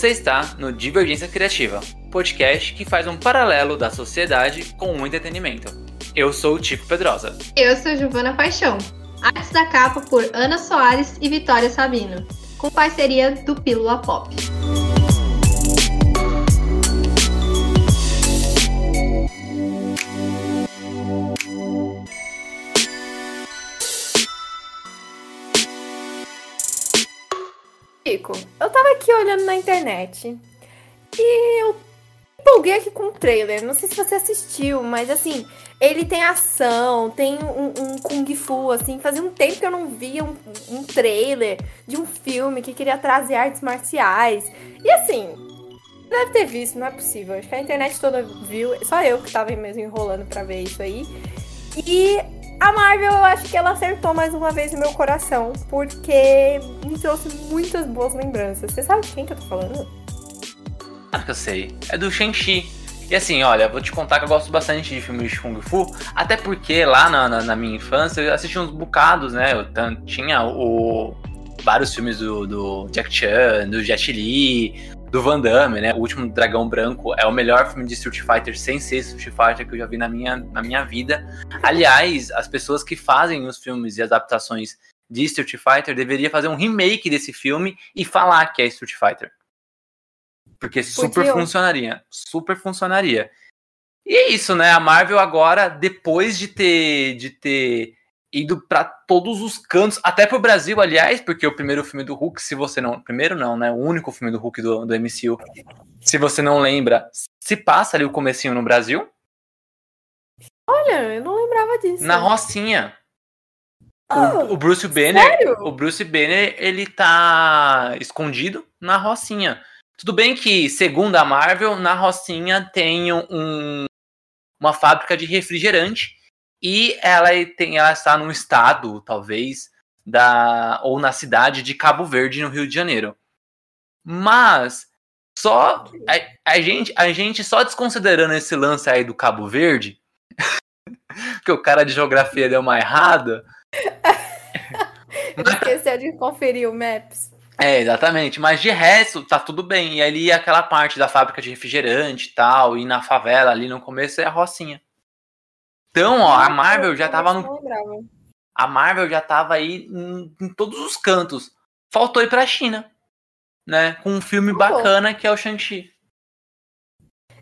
Você está no Divergência Criativa, podcast que faz um paralelo da sociedade com o entretenimento. Eu sou o Tico Pedrosa. Eu sou Giovana Paixão. Artes da capa por Ana Soares e Vitória Sabino, com parceria do Pílula Pop. Olhando na internet e eu empolguei aqui com o trailer. Não sei se você assistiu, mas assim, ele tem ação, tem um, um Kung Fu, assim. Fazia um tempo que eu não via um, um trailer de um filme que queria trazer artes marciais. E assim, deve ter visto, não é possível. Acho que a internet toda viu. Só eu que tava mesmo enrolando pra ver isso aí. E a Marvel, eu acho que ela acertou mais uma vez no meu coração, porque me trouxe muitas boas lembranças. Você sabe de quem que eu tô falando? Claro que eu sei. É do Shang-Chi. E assim, olha, vou te contar que eu gosto bastante de filmes de Kung Fu, até porque lá na, na, na minha infância eu assisti uns bocados, né? Eu tinha o, vários filmes do, do Jack Chan, do Jet Li, do Van Damme, né? O último Dragão Branco é o melhor filme de Street Fighter sem ser Street Fighter que eu já vi na minha, na minha vida. Aliás, as pessoas que fazem os filmes e adaptações de Street Fighter deveriam fazer um remake desse filme e falar que é Street Fighter. Porque super funcionaria. Super funcionaria. E é isso, né? A Marvel agora, depois de ter, de ter ido para todos os cantos, até pro Brasil, aliás, porque o primeiro filme do Hulk, se você não. Primeiro não, né? O único filme do Hulk do, do MCU. Se você não lembra, se passa ali o comecinho no Brasil. Olha, eu não lembrava disso. Na Rocinha. o, o, Bruce Banner, sério? o Bruce Banner, ele tá escondido na Rocinha. Tudo bem que, segundo a Marvel, na Rocinha tem um, uma fábrica de refrigerante e ela tem ela está num estado, talvez, da ou na cidade de Cabo Verde, no Rio de Janeiro. Mas só a, a gente a gente só desconsiderando esse lance aí do Cabo Verde, que o cara de geografia deu uma errada. Esqueceu de conferir o Maps. É, exatamente. Mas de resto, tá tudo bem. E ali aquela parte da fábrica de refrigerante e tal, e na favela ali no começo é a Rocinha. Então, ó, a Marvel já tava no. A Marvel já tava aí em, em todos os cantos. Faltou ir pra China. Né? Com um filme bacana que é o Shang-Chi.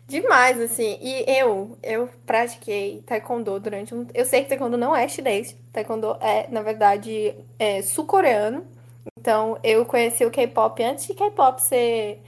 Demais, assim. E eu, eu pratiquei taekwondo durante um. Eu sei que taekwondo não é chinês. Taekwondo é, na verdade, é sul-coreano. Então, eu conheci o K-pop antes de K-pop ser,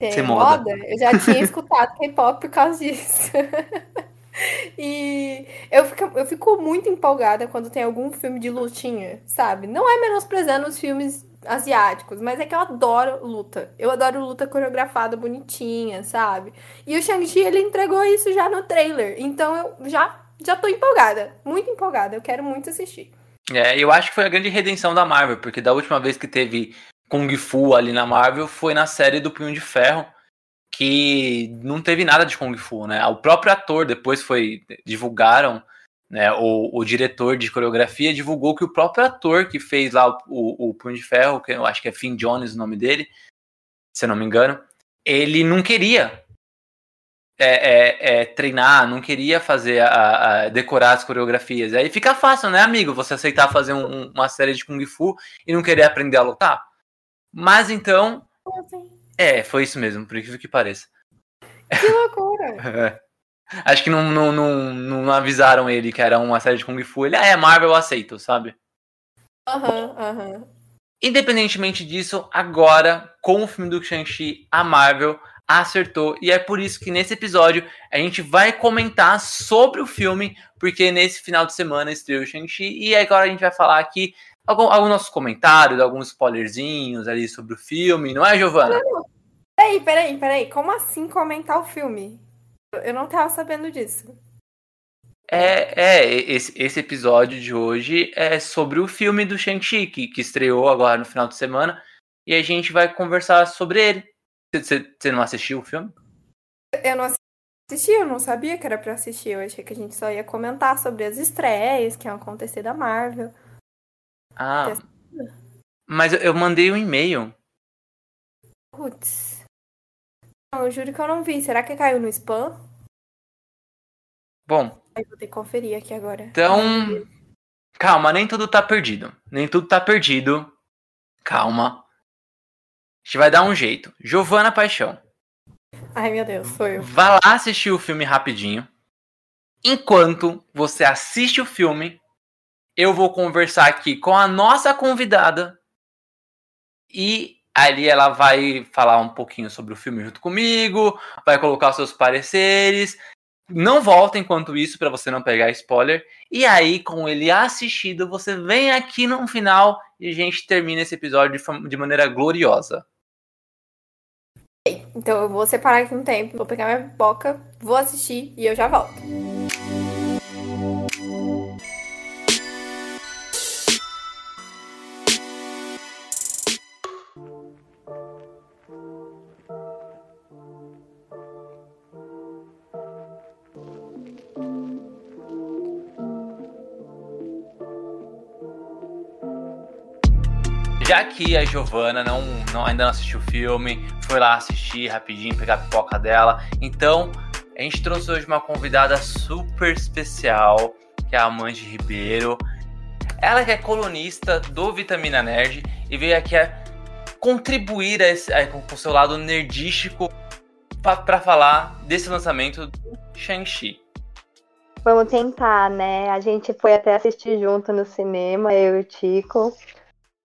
ser, ser moda. moda. Eu já tinha escutado K-pop por causa disso. e eu fico, eu fico muito empolgada quando tem algum filme de lutinha, sabe? Não é menosprezando os filmes asiáticos, mas é que eu adoro luta. Eu adoro luta coreografada bonitinha, sabe? E o Shang-Chi, ele entregou isso já no trailer. Então eu já, já tô empolgada, muito empolgada. Eu quero muito assistir. É, eu acho que foi a grande redenção da Marvel, porque da última vez que teve Kung Fu ali na Marvel foi na série do Punho de Ferro, que não teve nada de Kung Fu, né? O próprio ator depois foi divulgaram, né? O, o diretor de coreografia divulgou que o próprio ator que fez lá o, o, o Punho de Ferro, que eu acho que é Finn Jones o nome dele, se eu não me engano, ele não queria é, é, é, treinar, não queria fazer a, a, decorar as coreografias. Aí fica fácil, né, amigo? Você aceitar fazer um, uma série de Kung Fu e não querer aprender a lutar. Mas então. É, foi isso mesmo, por incrível que pareça. Que loucura! Acho que não, não, não, não, avisaram ele que era uma série de Kung Fu. Ele, ah, é Marvel, eu aceito, sabe? Aham, uhum, aham. Uhum. Independentemente disso, agora, com o filme do Shang-Chi, a Marvel acertou. E é por isso que nesse episódio a gente vai comentar sobre o filme, porque nesse final de semana estreou o Shang-Chi. E agora a gente vai falar aqui alguns algum nossos comentários, alguns spoilerzinhos ali sobre o filme, não é, Giovana? Peraí, peraí, peraí. Como assim comentar o filme? Eu não tava sabendo disso. É, é esse, esse episódio de hoje é sobre o filme do Shang-Chi, que, que estreou agora no final de semana, e a gente vai conversar sobre ele. Você, não assistiu o filme? Eu não assisti, eu não sabia que era pra assistir. Eu achei que a gente só ia comentar sobre as estreias que iam acontecer da Marvel. Ah. Mas eu mandei um e-mail. Putz. Eu juro que eu não vi. Será que caiu no spam? Bom, Aí vou ter que conferir aqui agora. então. Calma, nem tudo tá perdido. Nem tudo tá perdido. Calma. A gente vai dar um jeito. Giovana Paixão. Ai, meu Deus, sou eu. Vá lá assistir o filme rapidinho. Enquanto você assiste o filme, eu vou conversar aqui com a nossa convidada. E ali ela vai falar um pouquinho sobre o filme junto comigo, vai colocar seus pareceres. Não volta enquanto isso para você não pegar spoiler. E aí, com ele assistido, você vem aqui no final e a gente termina esse episódio de, de maneira gloriosa. Então eu vou separar aqui um tempo, vou pegar minha pipoca, vou assistir e eu já volto. Já que a Giovana não, não- ainda não assistiu o filme, foi lá assistir rapidinho, pegar a pipoca dela. Então, a gente trouxe hoje uma convidada super especial, que é a Amande Ribeiro. Ela que é colunista do Vitamina Nerd e veio aqui a contribuir a esse- a- com o seu lado nerdístico para falar desse lançamento do Shang-Chi. Vamos tentar, né? A gente foi até assistir junto no cinema, eu e o Tico.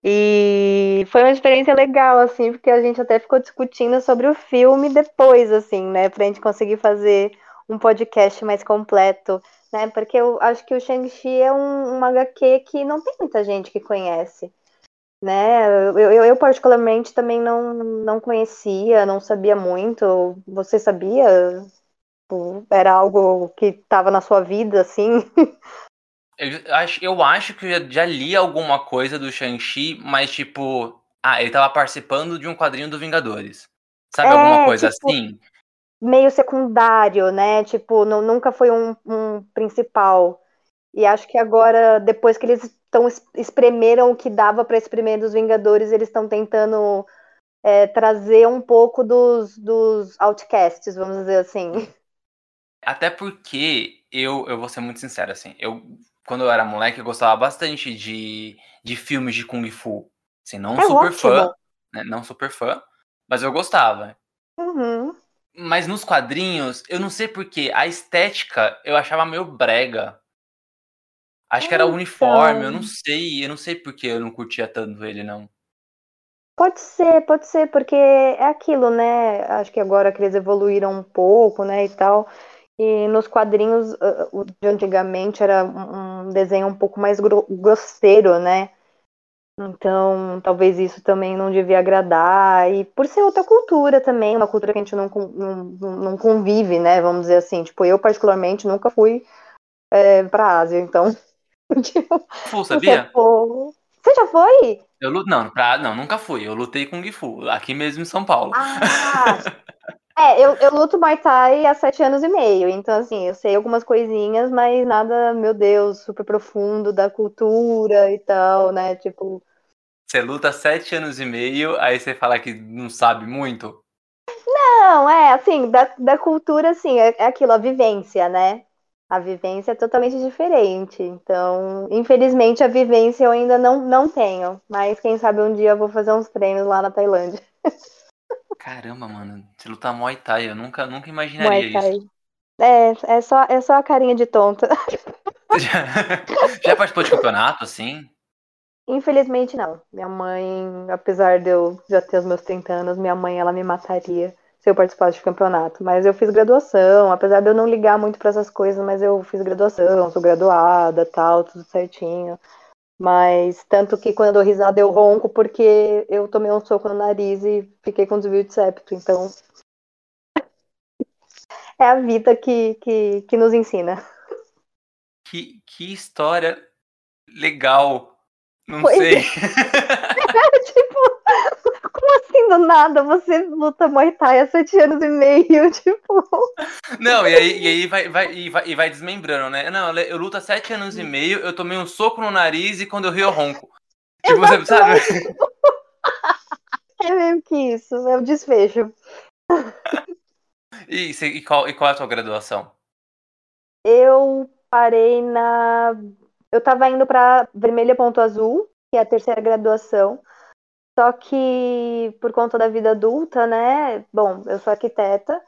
E foi uma experiência legal, assim, porque a gente até ficou discutindo sobre o filme depois, assim, né? Pra gente conseguir fazer um podcast mais completo, né? Porque eu acho que o Shang-Chi é um, uma HQ que não tem muita gente que conhece, né? Eu, eu, eu particularmente também não, não conhecia, não sabia muito. Você sabia? Tipo, Era algo que estava na sua vida, assim? Eu acho, eu acho que eu já, li alguma coisa do Shang-Chi, mas tipo. Ah, ele tava participando de um quadrinho do Vingadores. Sabe É, alguma coisa tipo, assim? Meio secundário, né? Tipo, nu- nunca foi um, um principal. E acho que agora, depois que eles estão espremeram o que dava para espremer dos Vingadores, eles estão tentando é, trazer um pouco dos, dos outcasts, vamos dizer assim. Até porque eu, eu vou ser muito sincero, assim. Eu, quando eu era moleque, eu gostava bastante de, de filmes de Kung Fu. Assim, não É super ótimo. fã, né? Não super fã, mas eu gostava. Uhum. Mas nos quadrinhos, eu não sei porquê, a estética eu achava meio brega. Acho que era Então. uniforme, eu não sei, eu não sei porque eu não curtia tanto ele, não. Pode ser, pode ser, porque é aquilo, né? Acho que agora que eles evoluíram um pouco, né, e tal. E nos quadrinhos, uh, o de antigamente era um desenho um pouco mais gro- grosseiro, né? Então, talvez isso também não devia agradar. E por ser outra cultura também, uma cultura que a gente não, não, não convive, né? Vamos dizer assim. Tipo, eu particularmente nunca fui é, pra Ásia, então. Tipo, se sabia? você já foi? Eu não, pra, não, nunca fui. Eu lutei Kung Fu, aqui mesmo em São Paulo. Ah! É, eu, eu luto Muay Thai há sete anos e meio, então assim, eu sei algumas coisinhas, mas nada, meu Deus, super profundo da cultura e tal, né? Tipo, Você luta há sete anos e meio, aí você fala que não sabe muito. não, é assim, da, da cultura, assim, é, é aquilo, a vivência, né? A vivência é totalmente diferente. Então, infelizmente, a vivência eu ainda não, não tenho. Mas quem sabe um dia eu vou fazer uns treinos lá na Tailândia. Caramba, mano, você luta Muay Thai, eu nunca, nunca imaginaria isso. É, é só, é só a carinha de tonta. Já, já participou de campeonato, assim? Infelizmente não. Minha mãe, apesar de eu já ter os meus 30 anos, minha mãe ela me mataria se eu participasse de campeonato. Mas eu fiz graduação, apesar de eu não ligar muito para essas coisas, mas eu fiz graduação, sou graduada, tal, tudo certinho. Mas tanto que quando eu dou risada eu ronco porque eu tomei um soco no nariz e fiquei com desvio de septo. Então é a vida que, que, que nos ensina. Que, que história legal. Não Pois sei. tipo, como assim do nada você luta Muay Thai há sete anos e meio? Tipo, Não, e aí, e aí vai, vai, e vai, e vai desmembrando, né? Não, eu luto há sete anos e meio, eu tomei um soco no nariz e quando eu rio eu ronco. Tipo, você sabe? é meio que isso, é o desfecho. E, e qual, e qual é a tua graduação? Eu parei na. Eu tava indo pra Vermelha Ponto Azul, que é a terceira graduação. Só que por conta da vida adulta, né? Bom, eu sou arquiteta,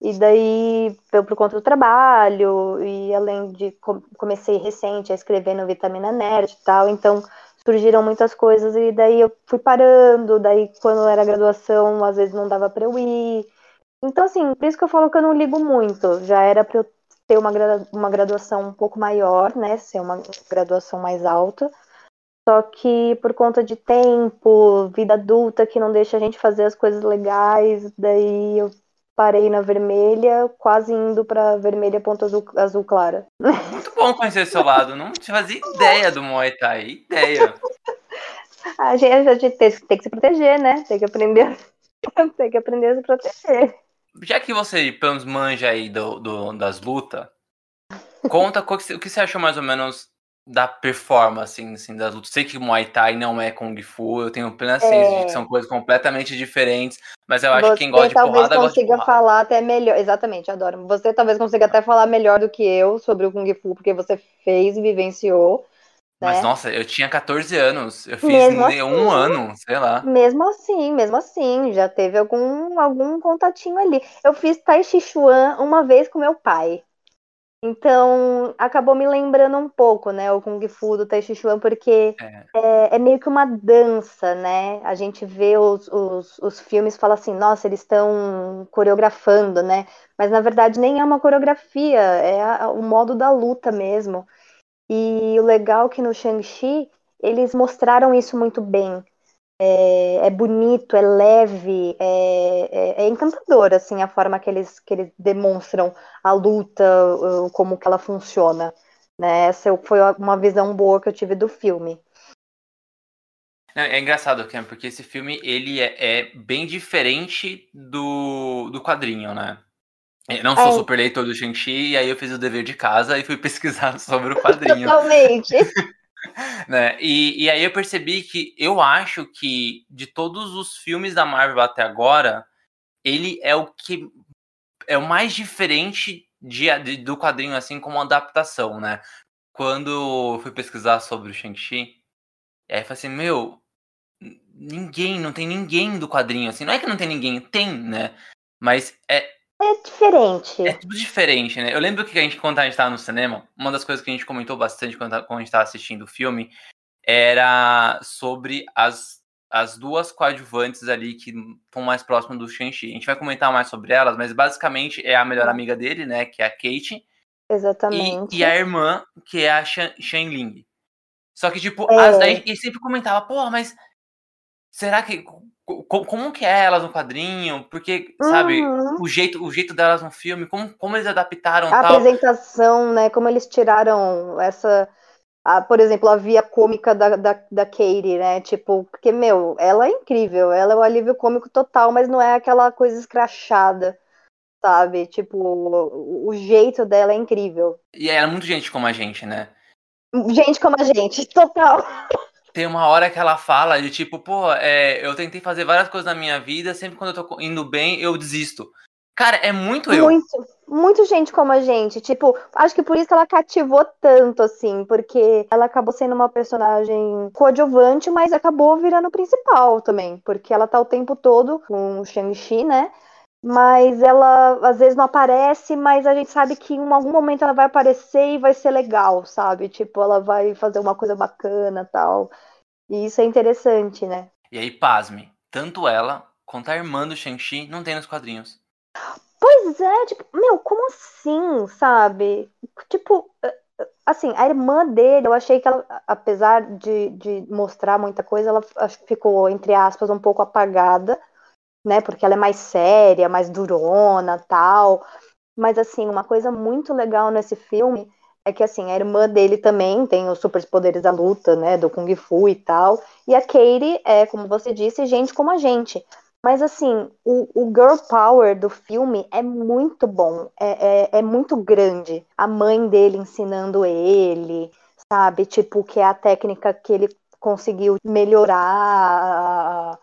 e daí, eu, por conta do trabalho, e além de co- comecei recente a escrever no Vitamina Nerd e tal, então surgiram muitas coisas, e daí eu fui parando, daí quando era graduação, às vezes não dava pra eu ir. Então, assim, por isso que eu falo que eu não ligo muito. Já era pra eu ter uma, uma graduação um pouco maior, né? Ser uma graduação mais alta. Só que por conta de tempo, vida adulta que não deixa a gente fazer as coisas legais, daí eu parei na vermelha, quase indo pra vermelha ponto azul, azul clara. Muito bom conhecer seu lado. Não te fazia ideia do Muay Thai. Ideia. A gente, a gente tem, tem que se proteger, né? Tem que aprender, tem que aprender a se proteger. Já que você, pelo menos, manja aí do, do- das lutas, conta o que você achou mais ou menos da performance, assim, assim, das lutas. Sei que Muay Thai não é Kung Fu, eu tenho plena ciência de que são coisas completamente diferentes, mas eu acho que quem gosta de É. talvez porrada gosta de consiga porrada. falar até melhor. Exatamente, adoro. Você talvez consiga até falar melhor do que eu sobre o Kung Fu, porque você fez e vivenciou. Mas, né? nossa, eu tinha 14 anos, eu fiz ne- um assim. ano, sei lá. Mesmo assim, mesmo assim, já teve algum, algum contatinho ali. Eu fiz Tai Chi Chuan uma vez com meu pai. Então, acabou me lembrando um pouco, né, o Kung Fu do Tai Chi Chuan, porque É. é, é meio que uma dança, né? A gente vê os, os, os filmes e fala assim, nossa, eles estão coreografando, né? Mas na verdade nem é uma coreografia, é a- o modo da luta mesmo. E o legal é que no Shang-Chi eles mostraram isso muito bem. É, é bonito, é leve, é, é- é encantador, assim, a forma que eles, que eles demonstram a luta, como que ela funciona. Né? Essa foi uma visão boa que eu tive do filme. É, é engraçado, Ken, porque esse filme ele é, é bem diferente do, do quadrinho, né? Eu não sou É. super leitor do Shang-Chi, e aí eu fiz o dever de casa e fui pesquisar sobre o quadrinho. Totalmente. né? E, e aí eu percebi que eu acho que de todos os filmes da Marvel até agora, ele é o que é o mais diferente de, de- do quadrinho, assim, como adaptação, né? Quando eu fui pesquisar sobre o Shang-Chi, aí eu falei assim, meu, ninguém, não tem ninguém do quadrinho, assim, não é que não tem ninguém, tem, né? Mas é, É diferente. é tudo diferente, né? Eu lembro que a gente, quando a gente tava no cinema, uma das coisas que a gente comentou bastante quando, a- gente tava assistindo o filme era sobre as, as duas coadjuvantes ali que estão mais próximas do Shang-Chi. A gente vai comentar mais sobre elas, mas basicamente é a melhor Tá. amiga dele, né? Que é a Kate, Exatamente. e, e a irmã, que é a Shan, Shanling. Só que, tipo, É. as, aí, e sempre comentava, porra, mas será que. Co- co- Como que é elas no quadrinho? Porque, sabe, Uhum. o jeito, o jeito delas no filme, como, como eles adaptaram A tal. apresentação, né? Como eles tiraram essa. a- por exemplo, a via cômica da, da, da Katie, né? Tipo, porque, meu, ela é incrível, ela é o alívio cômico total, mas não é aquela coisa escrachada, sabe? Tipo, o, o jeito dela é incrível. E ela é muito gente como a gente, né? Gente como a gente, total. Tem uma hora que ela fala de tipo, pô, é, eu tentei fazer várias coisas na minha vida, sempre quando eu tô indo bem, eu desisto. Cara, é muito eu. Muito, muito gente como a gente. Tipo, acho que por isso ela cativou tanto, assim, porque ela acabou sendo uma personagem coadjuvante, mas acabou virando principal também, porque ela tá o tempo todo com o Shang-Chi, né? Mas ela às vezes não aparece, mas a gente sabe que em algum momento ela vai aparecer e vai ser legal, sabe? Tipo, ela vai fazer uma coisa bacana tal. E isso é interessante, né? E aí, pasme, tanto ela quanto a irmã do Shang-Chi não tem nos quadrinhos. Pois é, tipo, meu, como assim, sabe? Tipo, assim, a irmã dele, eu achei que ela, apesar de, de mostrar muita coisa, ela ficou, entre aspas, um pouco apagada, né? Porque ela é mais séria, mais durona, tal. Mas, assim, uma coisa muito legal nesse filme é que, assim, a irmã dele também tem os superpoderes da luta, né? Do Kung Fu e tal. E a Katie é, como você disse, gente como a gente. Mas assim, o, o girl power do filme é muito bom, é, é, é muito grande. A mãe dele ensinando ele, sabe? Tipo, que é a técnica que ele conseguiu melhorar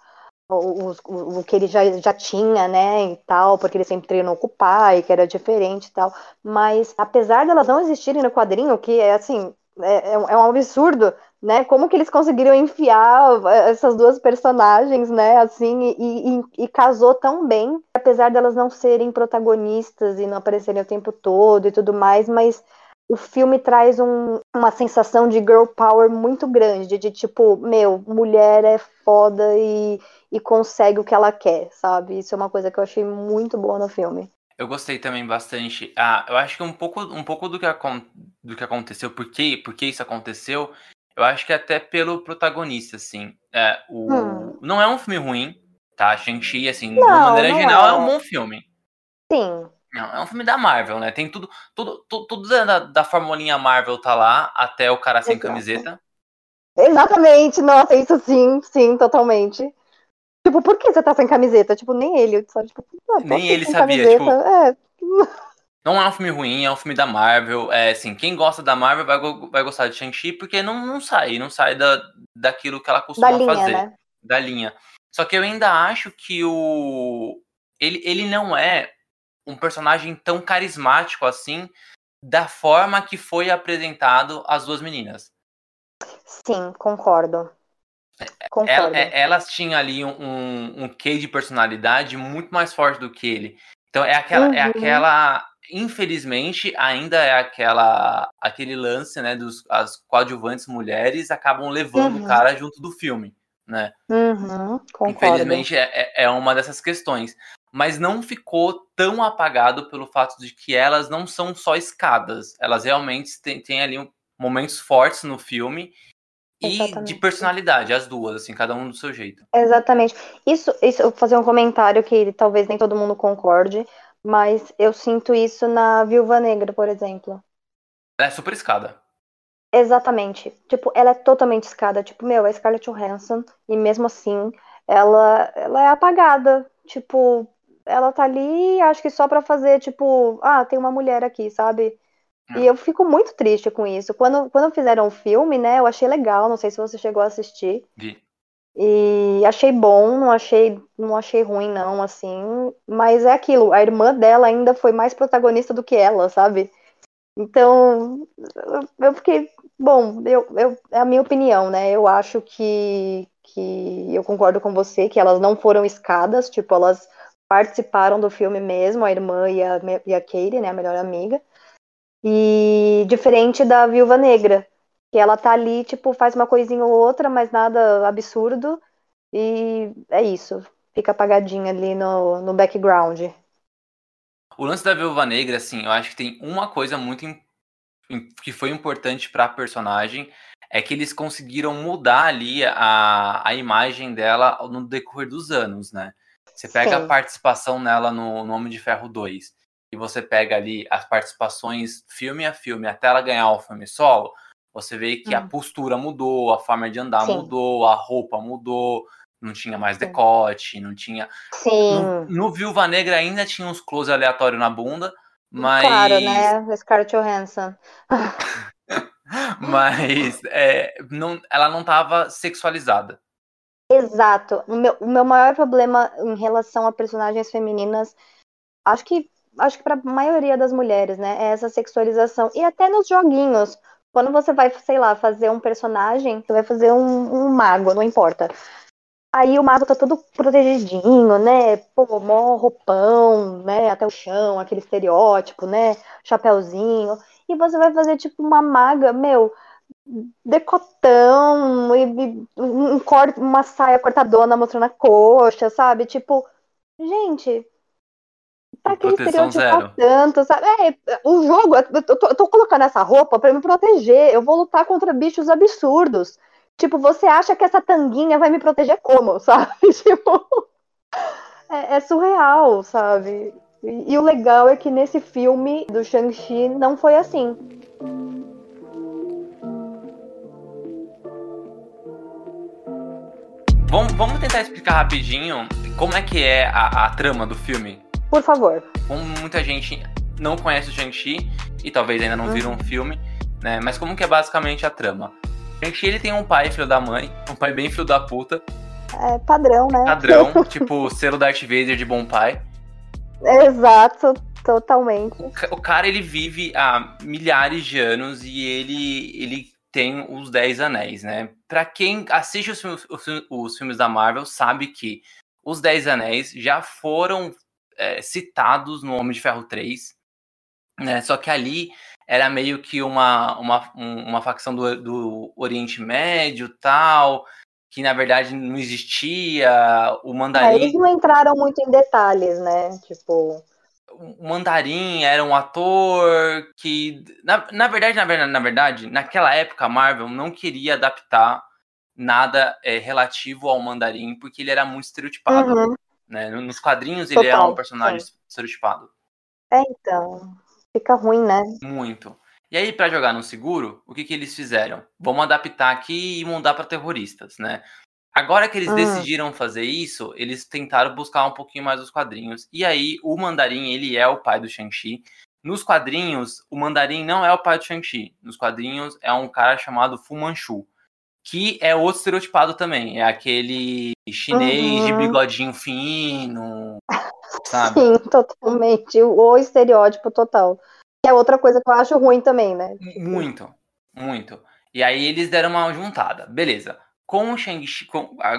o, o, o, que ele já, já tinha, né, e tal, porque ele sempre treinou com o pai, que era diferente e tal. Mas, apesar delas não existirem no quadrinho, que é assim, é, é um é absurdo, né? Como que eles conseguiram enfiar essas duas personagens, né? Assim, e, e, e, casou tão bem, apesar delas não serem protagonistas e não aparecerem o tempo todo e tudo mais, mas o filme traz um, uma sensação de girl power muito grande, de tipo, meu, mulher é foda e, e consegue o que ela quer, sabe? Isso é uma coisa que eu achei muito boa no filme. Eu gostei também bastante. Ah, eu acho que um pouco, um pouco do, que, do que aconteceu, por que, por que isso aconteceu, eu acho que até pelo protagonista, assim. É, o, hum. Não é um filme ruim, tá? Shang-Chi, assim, não, de uma maneira geral, é. é um bom filme. Sim. Não, é um filme da Marvel, né? Tem tudo, tudo, tudo, tudo da, da formulinha Marvel tá lá, até o cara sem Exato. camiseta. Exatamente, nossa, isso sim, sim, totalmente. Tipo, por que você tá sem camiseta? Tipo, nem ele, sabe? Tipo, ah, nem ele sabia, tipo... É. Não é um filme ruim, é um filme da Marvel. É assim, quem gosta da Marvel vai, vai gostar de Shang-Chi porque não, não sai, não sai da, daquilo que ela costuma da linha, fazer. Né? Da linha. Só que eu ainda acho que o. Ele, ele não é um personagem tão carismático assim da forma que foi apresentado as duas meninas. Sim, concordo. É, concordo. Elas tinham ali um, um, um quê de personalidade muito mais forte do que ele. Então é aquela, é uhum. é aquela, infelizmente, ainda é aquela, aquele lance, né, dos as coadjuvantes mulheres acabam levando uhum. o cara junto do filme, né? Uhum, infelizmente é, é, é uma dessas questões mas não ficou tão apagado pelo fato de que elas não são só escadas. Elas realmente têm, têm ali momentos fortes no filme e de personalidade, as duas, assim, cada um do seu jeito. Exatamente. Isso, isso, eu vou fazer um comentário que talvez nem todo mundo concorde, mas eu sinto isso na Viúva Negra, por exemplo. Ela é super escada. Exatamente. Tipo, ela é totalmente escada. Tipo, meu, é Scarlett Johansson, e mesmo assim, ela, ela é apagada. Tipo, ela tá ali, acho que só para fazer, tipo, ah, tem uma mulher aqui, sabe? E eu fico muito triste com isso. Quando, quando fizeram o filme, né, eu achei legal, não sei se você chegou a assistir. Vi. E achei bom, não achei, não achei ruim, não, assim. Mas é aquilo, a irmã dela ainda foi mais protagonista do que ela, sabe? Então, eu fiquei. Bom, eu, eu, é a minha opinião, né? Eu acho que, que eu concordo com você que elas não foram escadas, tipo, elas participaram do filme mesmo, a irmã e a, e a Katie, né, a melhor amiga. E diferente da Viúva Negra, que ela tá ali, tipo, faz uma coisinha ou outra, mas nada absurdo. E é isso. Fica apagadinha ali no, no background. O lance da Viúva Negra, assim, eu acho que tem uma coisa muito que foi importante para a personagem, é que eles conseguiram mudar ali a, a imagem dela no decorrer dos anos, né? Você pega Sim. a participação nela no, no Homem de Ferro 2 e você pega ali as participações filme a filme até ela ganhar o filme solo, você vê que hum. a postura mudou, a forma de andar Sim. mudou, a roupa mudou, não tinha mais decote, não tinha. Sim. No, no Viúva Negra ainda tinha uns close aleatórios na bunda, mas. Claro, né? Scarlett Johansson. mas é, não, ela não estava sexualizada. Exato. O meu, o meu maior problema em relação a personagens femininas, acho que acho que para a maioria das mulheres, né, é essa sexualização. E até nos joguinhos, quando você vai, sei lá, fazer um personagem, você vai fazer um, um mago, não importa. Aí o mago tá todo protegidinho, né? Pô, mó roupão, né? Até o chão, aquele estereótipo, né? Chapeuzinho. E você vai fazer, tipo, uma maga, meu, decotão, e, e um corte, uma saia cortadona mostrando a coxa, sabe? Tipo, gente, pra que estereotipar tanto, sabe? É, o jogo, eu tô, eu tô colocando essa roupa para me proteger, eu vou lutar contra bichos absurdos. Tipo, você acha que essa tanguinha vai me proteger como, sabe? Tipo, é, é surreal, sabe? E, e o legal é que nesse filme do Shang-Chi não foi assim. Vamos, vamos tentar explicar rapidinho como é que é a, a trama do filme. Por favor. Como muita gente não conhece o Shang-Chi e talvez ainda não uhum. viram um filme, né? Mas como que é basicamente a trama? Shang-Chi ele tem um pai filho da mãe, um pai bem filho da puta, É padrão, né? Padrão, tipo selo Darth Vader de bom pai. Exato, totalmente. O, o cara ele vive há milhares de anos e ele ele tem os Dez Anéis, né? Para quem assiste os filmes, os, os filmes, da Marvel sabe que os Dez Anéis já foram é, citados no Homem de Ferro 3, né? Só que ali era meio que uma, uma, uma facção do, do Oriente Médio tal, que na verdade não existia, o mandarim... É, eles não entraram muito em detalhes, né? Tipo... O mandarim era um ator que... Na, na verdade, na verdade, na verdade, naquela época a Marvel não queria adaptar nada é, relativo ao mandarim, porque ele era muito estereotipado. Uhum. Né? Nos quadrinhos Total, ele é um personagem sim. estereotipado. É, então. Fica ruim, né? Muito. E aí, para jogar no seguro, o que, que eles fizeram? Vamos adaptar aqui e mudar para terroristas, né? Agora que eles hum. decidiram fazer isso, eles tentaram buscar um pouquinho mais os quadrinhos. E aí, o Mandarim, ele é o pai do Shang-Chi. Nos quadrinhos, o Mandarim não é o pai do Shang-Chi. Nos quadrinhos, é um cara chamado Fu Manchu. Que é outro estereotipado também. É aquele chinês uhum. de bigodinho fino, sabe? Sim, totalmente. O estereótipo total é outra coisa que eu acho ruim também, né? Muito, muito. E aí eles deram uma juntada. Beleza. Com o Shang-Chi,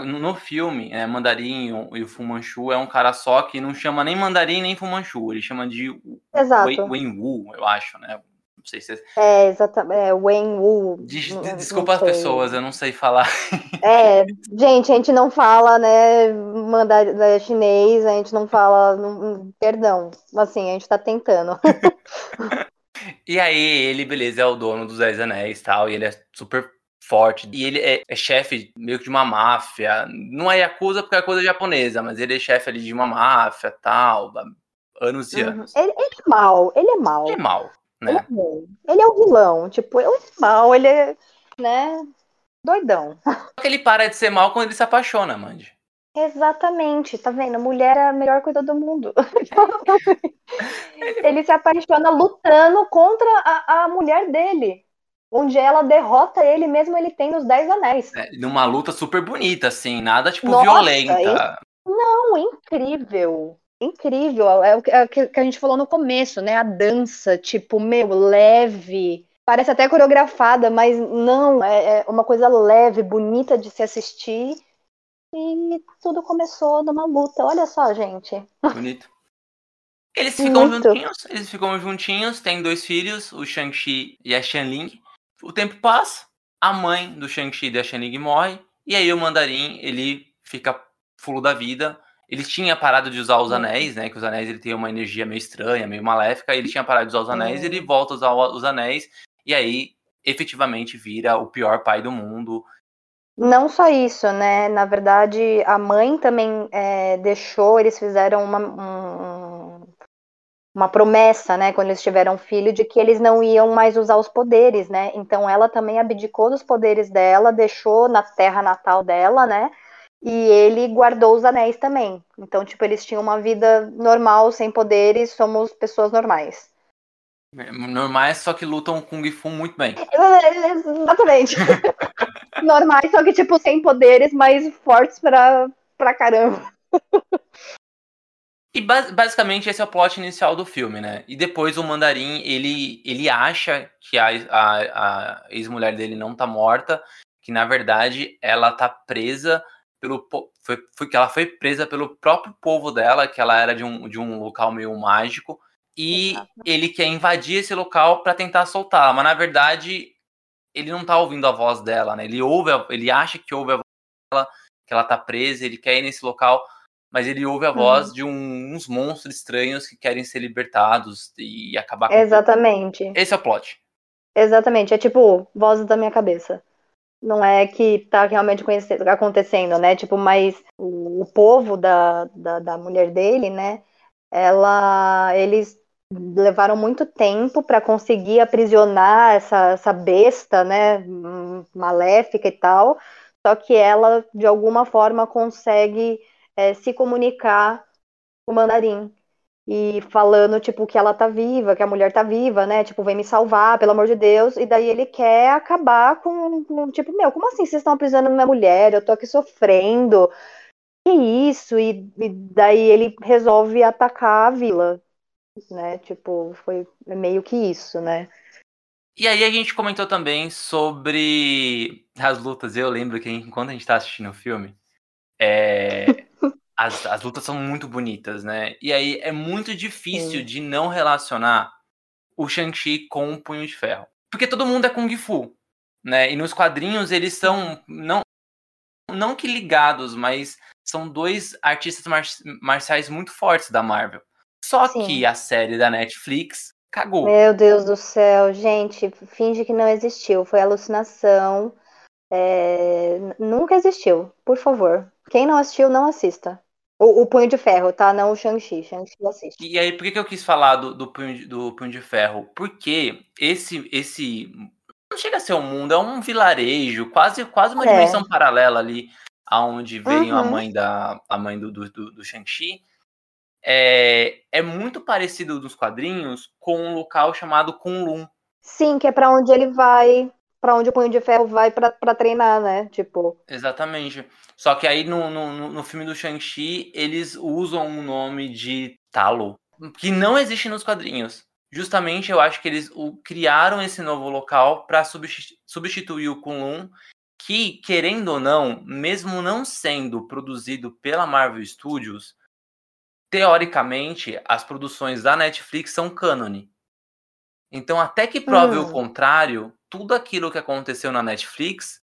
no filme, é, Mandarim e o Fu Manchu é um cara só que não chama nem Mandarim nem Fu Manchu, ele chama de Exato. Wen Wu, eu acho, né? Não sei se é. É, exatamente. É, Wen Wu. Des, desculpa as pessoas, eu não sei falar. É, gente, a gente não fala, né, mandarim né, chinês, a gente não fala. Não, perdão. Assim, a gente tá tentando. e aí, ele, beleza, é o dono dos Dez Anéis e tal, e ele é super forte. E ele é, é chefe meio que de uma máfia. Não é Yakuza porque é coisa japonesa, mas ele é chefe ali de uma máfia tal. Anos e uhum. anos. Ele, ele, é mal, ele é mal. Ele é mal. Né? Ele, é ele é o vilão, tipo, ele é mal, ele é, né, doidão. Só que ele para de ser mal quando ele se apaixona, Mandy. Exatamente, tá vendo? Mulher é a melhor coisa do mundo. ele se apaixona lutando contra a, a mulher dele onde ela derrota ele mesmo ele tem os Dez Anéis. É, numa luta super bonita, assim, nada tipo Nossa, violenta. Não, incrível incrível. É o é que a gente falou no começo, né? A dança, tipo, meu, leve. Parece até coreografada, mas não, é, é uma coisa leve, bonita de se assistir. E tudo começou numa luta. Olha só, gente. Bonito. Eles ficam Muito. juntinhos, eles ficam juntinhos, têm dois filhos, o Shang-Chi e a Xianling. O tempo passa, a mãe do Shang-Chi e da Xianling morre, e aí o Mandarim, ele fica fulo da vida, ele tinha parado de usar os uhum. anéis, né? Que os anéis ele tem uma energia meio estranha, meio maléfica. Ele tinha parado de usar os anéis, ele uhum. volta a usar os anéis e aí efetivamente vira o pior pai do mundo. Não só isso, né? Na verdade, a mãe também é, deixou. Eles fizeram uma, um, uma promessa, né? Quando eles tiveram filho, de que eles não iam mais usar os poderes, né? Então ela também abdicou dos poderes dela, deixou na terra natal dela, né? E ele guardou os anéis também. Então, tipo, eles tinham uma vida normal, sem poderes, somos pessoas normais. Normais, só que lutam Kung Fu muito bem. Exatamente. normais, só que, tipo, sem poderes, mas fortes pra, pra caramba. E basicamente esse é o plot inicial do filme, né? E depois o Mandarim, ele, ele acha que a, a, a ex-mulher dele não tá morta, que na verdade ela tá presa pelo foi, foi que ela foi presa pelo próprio povo dela, que ela era de um, de um local meio mágico, e Exato. ele quer invadir esse local para tentar soltá-la, mas na verdade ele não tá ouvindo a voz dela, né? Ele ouve, a, ele acha que ouve a voz dela, que ela tá presa, ele quer ir nesse local, mas ele ouve a voz uhum. de um, uns monstros estranhos que querem ser libertados e acabar com Exatamente. Esse é o plot. Exatamente, é tipo vozes da minha cabeça não é que tá realmente acontecendo, né? Tipo, mas o, povo da, da, da, mulher dele, né? Ela, eles levaram muito tempo para conseguir aprisionar essa, essa besta, né? Maléfica e tal. Só que ela, de alguma forma, consegue é, se comunicar com o mandarim. E falando, tipo, que ela tá viva, que a mulher tá viva, né? Tipo, vem me salvar, pelo amor de Deus. E daí ele quer acabar com, com tipo, meu, como assim vocês estão aprisionando minha mulher? Eu tô aqui sofrendo. Que isso? E, e daí ele resolve atacar a vila, né? Tipo, foi meio que isso, né? E aí a gente comentou também sobre as lutas. Eu lembro que enquanto a gente tá assistindo o filme, é, as, as lutas são muito bonitas, né? E aí é muito difícil Sim. de não relacionar o Shang-Chi com o Punho de Ferro. Porque todo mundo é Kung Fu, né? E nos quadrinhos eles são não não que ligados, mas são dois artistas mar marciais muito fortes da Marvel. Só Sim. que a série da Netflix cagou. Meu Deus do céu, gente, finge que não existiu, foi alucinação. É... Nunca existiu, por favor. Quem não assistiu, não assista. O, o Punho de Ferro, tá? Não o Shang-Chi. Shang-Chi assiste. E aí, por que, que eu quis falar do, do, punho, de, do Punho de Ferro? Porque esse, esse. Não chega a ser um mundo, é um vilarejo, quase, quase uma é. dimensão paralela ali, aonde vem uhum. a mãe da. a mãe do, do, do, do Shang-Chi. É, é muito parecido dos quadrinhos com um local chamado Kunlun. Sim, que é para onde ele vai para onde o Punho de Ferro vai para treinar, né? Tipo. Exatamente. Só que aí no, no, no filme do Shang-Chi, eles usam o nome de Talo, que não existe nos quadrinhos. Justamente eu acho que eles o, criaram esse novo local para substituir o Kunlun, que, querendo ou não, mesmo não sendo produzido pela Marvel Studios, teoricamente as produções da Netflix são cânone. Então, até que prove hum. o contrário, tudo aquilo que aconteceu na Netflix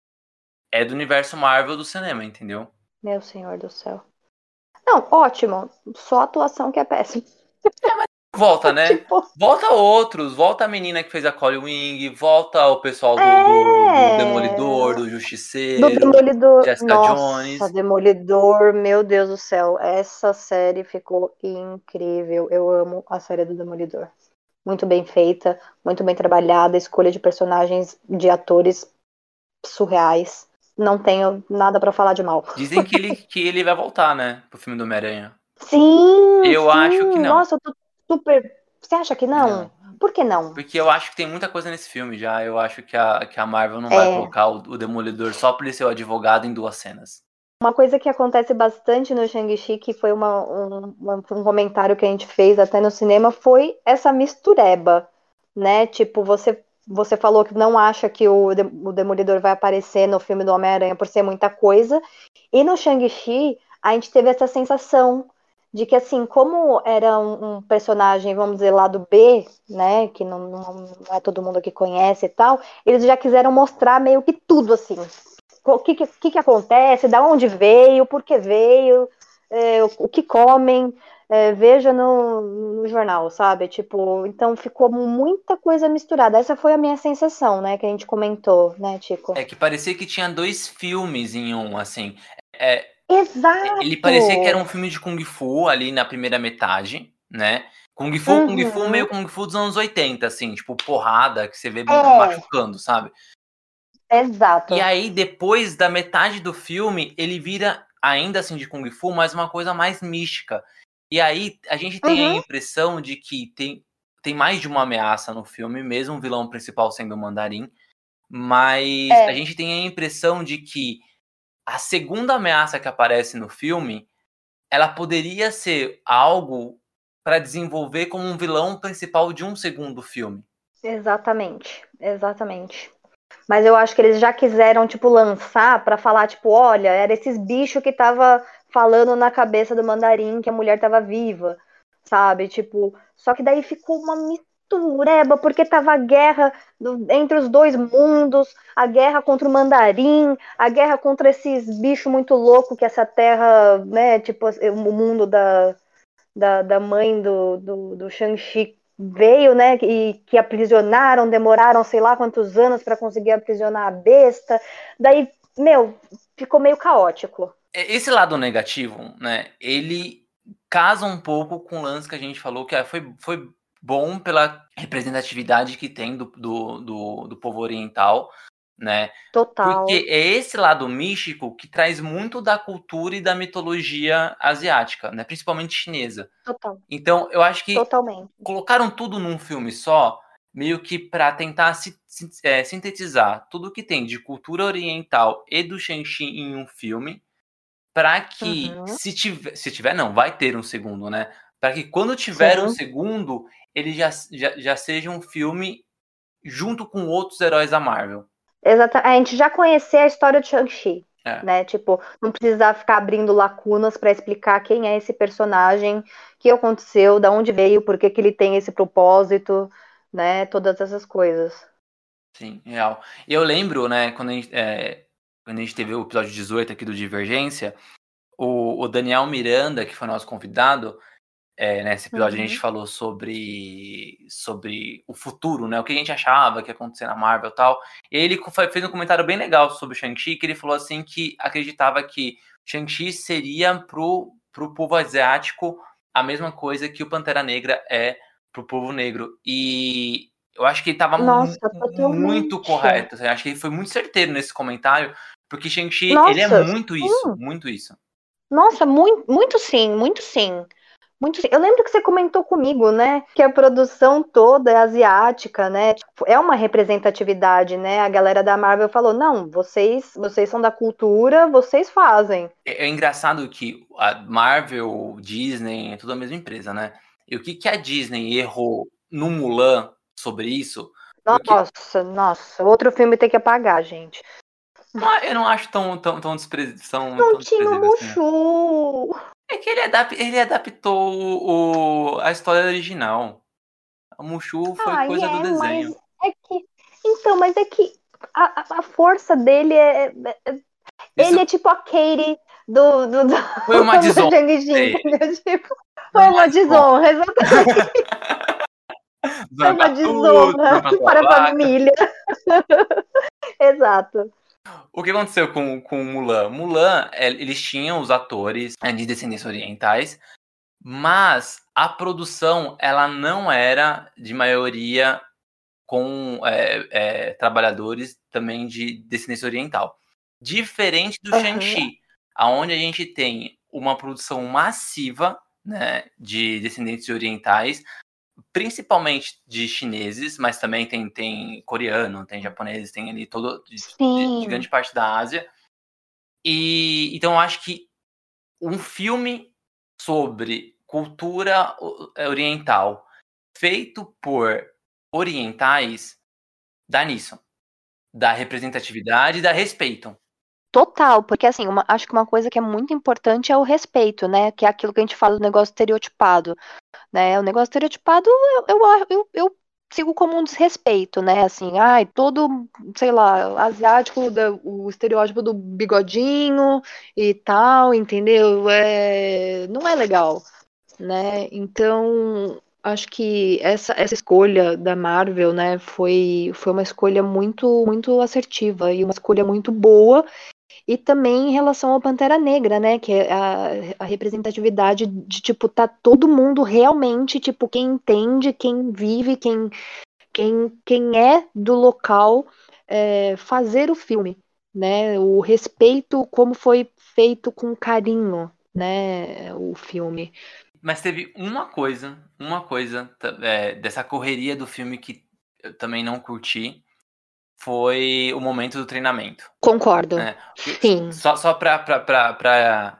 é do universo Marvel do cinema, entendeu? Meu senhor do céu. Não, ótimo. Só a atuação que é péssima. Volta, né? tipo... Volta outros, volta a menina que fez a Collie Wing, volta o pessoal do, é... do, do Demolidor, do Justiceiro, do Demolidor. Jessica Nossa, Jones. Demolidor, meu Deus do céu, essa série ficou incrível. Eu amo a série do Demolidor. Muito bem feita, muito bem trabalhada, escolha de personagens, de atores surreais não tenho nada para falar de mal. Dizem que ele, que ele vai voltar, né? Pro filme do Homem-Aranha. Sim! Eu sim. acho que não. Nossa, eu tô super. Você acha que não? não? Por que não? Porque eu acho que tem muita coisa nesse filme já. Eu acho que a, que a Marvel não é. vai colocar o, o Demolidor só por ele ser o advogado em duas cenas. Uma coisa que acontece bastante no Shang-Chi, que foi uma, um, um comentário que a gente fez até no cinema, foi essa mistureba, né? Tipo, você você falou que não acha que o, o Demolidor vai aparecer no filme do Homem-Aranha por ser muita coisa. E no Shang-Chi, a gente teve essa sensação de que, assim, como era um, um, personagem, vamos dizer, lá do B, né, que não, não, é todo mundo que conhece e tal, eles já quiseram mostrar meio que tudo, assim. O que, que, que acontece, da onde veio, por que veio, é, o, o que comem, é, veja no, no, jornal, sabe? Tipo, então ficou muita coisa misturada. Essa foi a minha sensação, né, que a gente comentou, né, Tico? É que parecia que tinha dois filmes em um, assim. É, Exato! Ele parecia que era um filme de Kung Fu ali na primeira metade, né? Kung Fu, uhum. Kung Fu meio Kung Fu dos anos 80, assim, tipo, porrada que você vê é. machucando, sabe? Exato. E aí, depois da metade do filme, ele vira ainda assim de Kung Fu, mas uma coisa mais mística. E aí a gente tem uhum. a impressão de que tem, tem mais de uma ameaça no filme, mesmo o vilão principal sendo o Mandarim. Mas é. a gente tem a impressão de que a segunda ameaça que aparece no filme, ela poderia ser algo para desenvolver como um vilão principal de um segundo filme. Exatamente, exatamente. Mas eu acho que eles já quiseram, tipo, lançar para falar, tipo, olha, era esses bichos que tava falando na cabeça do mandarim que a mulher tava viva, sabe? Tipo, só que daí ficou uma mistureba, porque tava a guerra do, entre os dois mundos, a guerra contra o mandarim, a guerra contra esses bichos muito loucos que essa terra, né, tipo, o mundo da, da, da mãe do, do, do Shang-Chi veio, né, e que aprisionaram, demoraram sei lá quantos anos para conseguir aprisionar a besta. Daí, meu, ficou meio caótico. É, esse lado negativo, né, ele casa um pouco com o lance que a gente falou, que é, foi, foi bom pela representatividade que tem do, do, do, do povo oriental, né? Total. Porque é esse lado místico que traz muito da cultura e da mitologia asiática, né? Principalmente chinesa. Total. Então, eu acho que Totalmente. colocaram tudo num filme só, meio que para tentar si- si- é, sintetizar tudo que tem de cultura oriental e do Shang-Chi em um filme, para que Uhum. se tiver, se tiver não, vai ter um segundo, né? Para que quando tiver um Sim. segundo, ele já, já, já seja um filme junto com outros heróis da Marvel. Exata, a gente já conhecer a história de Shang-Chi, É. né? Tipo, não precisar ficar abrindo lacunas pra explicar quem é esse personagem, o que aconteceu, da onde veio, por que que ele tem esse propósito, né? Todas essas coisas. Sim, real. E eu lembro, né, quando a gente, é, quando a gente teve o episódio 18 aqui do Divergência, o, o Daniel Miranda, que foi nosso convidado, é, nesse episódio a gente Uhum. falou sobre, sobre o futuro, né? O que a gente achava que ia acontecer na Marvel e tal. E ele fez um comentário bem legal sobre o Shang-Chi, que ele falou assim que acreditava que Shang-Chi seria pro, pro povo asiático a mesma coisa que o Pantera Negra é pro povo negro. E eu acho que ele tava Nossa, totalmente. muito correto. assim, acho que ele foi muito certeiro nesse comentário, porque Shang-Chi, ele é muito isso, muito isso. Nossa, muito, muito sim, muito sim. Muito. Eu lembro que você comentou comigo, né, que a produção toda é asiática, né? Tipo, É uma representatividade, né? A galera da Marvel falou: "Não, vocês, vocês são da cultura, vocês fazem". É, é engraçado que a Marvel, Disney, é tudo a mesma empresa, né? E o que, que a Disney errou no Mulan sobre isso? Porque- Nossa, nossa, outro filme tem que apagar, gente. Não, Eu não acho tão, tão, tão, despre... tão, Não tão tinha o desprezível assim, não. Mushu. É que ele, adap... ele adaptou o... a história original. O Mushu foi Ai, coisa do é, desenho. mas é que. Então, mas é que a, a- a força dele é. é- é- Isso Ele é tipo a Katie do. do, do foi uma do desonra. Tipo, foi uma desonra, exatamente. Foi uma desonra para a família. Exato. O que aconteceu com, com Mulan? Mulan, é, eles tinham os atores é, de descendência orientais, mas a produção ela não era de maioria com é, é, trabalhadores também de descendência oriental. Diferente do Aham. Shang-Chi, aonde a gente tem uma produção massiva né, de descendentes orientais, principalmente de chineses, mas também tem, tem coreano, tem japoneses, tem ali todo de, de- grande parte da Ásia. E então eu acho que um filme sobre cultura é, oriental feito por orientais dá nisso. Da representatividade e da respeito. Total, porque assim, uma- acho que uma coisa que é muito importante é o respeito, né? Que é aquilo que a gente fala do negócio estereotipado, né? O negócio estereotipado eu, eu, eu, eu sigo como um desrespeito, né? Assim, ai, todo, sei lá, asiático, o estereótipo do bigodinho e tal, entendeu? É, não é legal, né? Então, acho que essa, essa escolha da Marvel, né, foi, foi uma escolha muito, muito assertiva e uma escolha muito boa. E também em relação ao Pantera Negra, né? Que é a, a representatividade de, tipo, tá todo mundo realmente, tipo, quem entende, quem vive, quem, quem, quem é do local é, fazer o filme, né? O respeito, como foi feito com carinho, né? O filme. Mas teve uma coisa, uma coisa é, dessa correria do filme que eu também não curti, foi o momento do treinamento. Concordo. É. Sim. Só, só pra, pra, pra, pra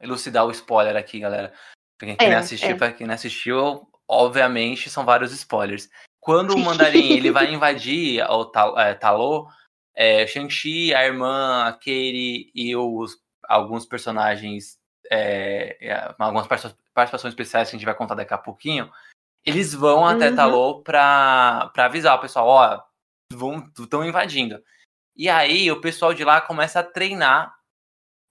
elucidar o spoiler aqui, galera. Pra quem, É, não assistiu, é. pra quem não assistiu, obviamente são vários spoilers. Quando o Mandarim ele vai invadir o Ta- é, Talô, é, Shang-Chi, a irmã, a Katie e os, alguns personagens, é, é, algumas participa- participações especiais que a gente vai contar daqui a pouquinho, eles vão até Uhum. Talô pra, pra avisar o pessoal, ó, vão estão invadindo. E aí o pessoal de lá começa a treinar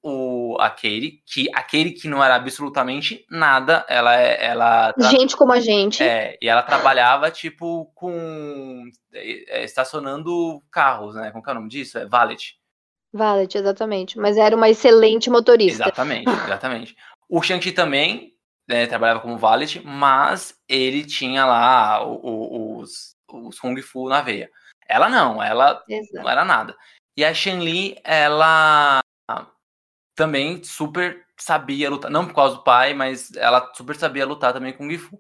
o a Katie, que a Katie que não era absolutamente nada, ela é- ela Gente como a gente. é, e ela trabalhava tipo com é, é, estacionando carros, né? Como que é o nome disso? É valet. Valet, exatamente. Mas era uma excelente motorista. Exatamente, exatamente. O Shang-Chi também né, trabalhava como valet, mas ele tinha lá os, os Kung Fu na veia. Ela não, ela Exato. não era nada. E a Shen-Li, ela também super sabia lutar, não por causa do pai, mas ela super sabia lutar também com o Gifu.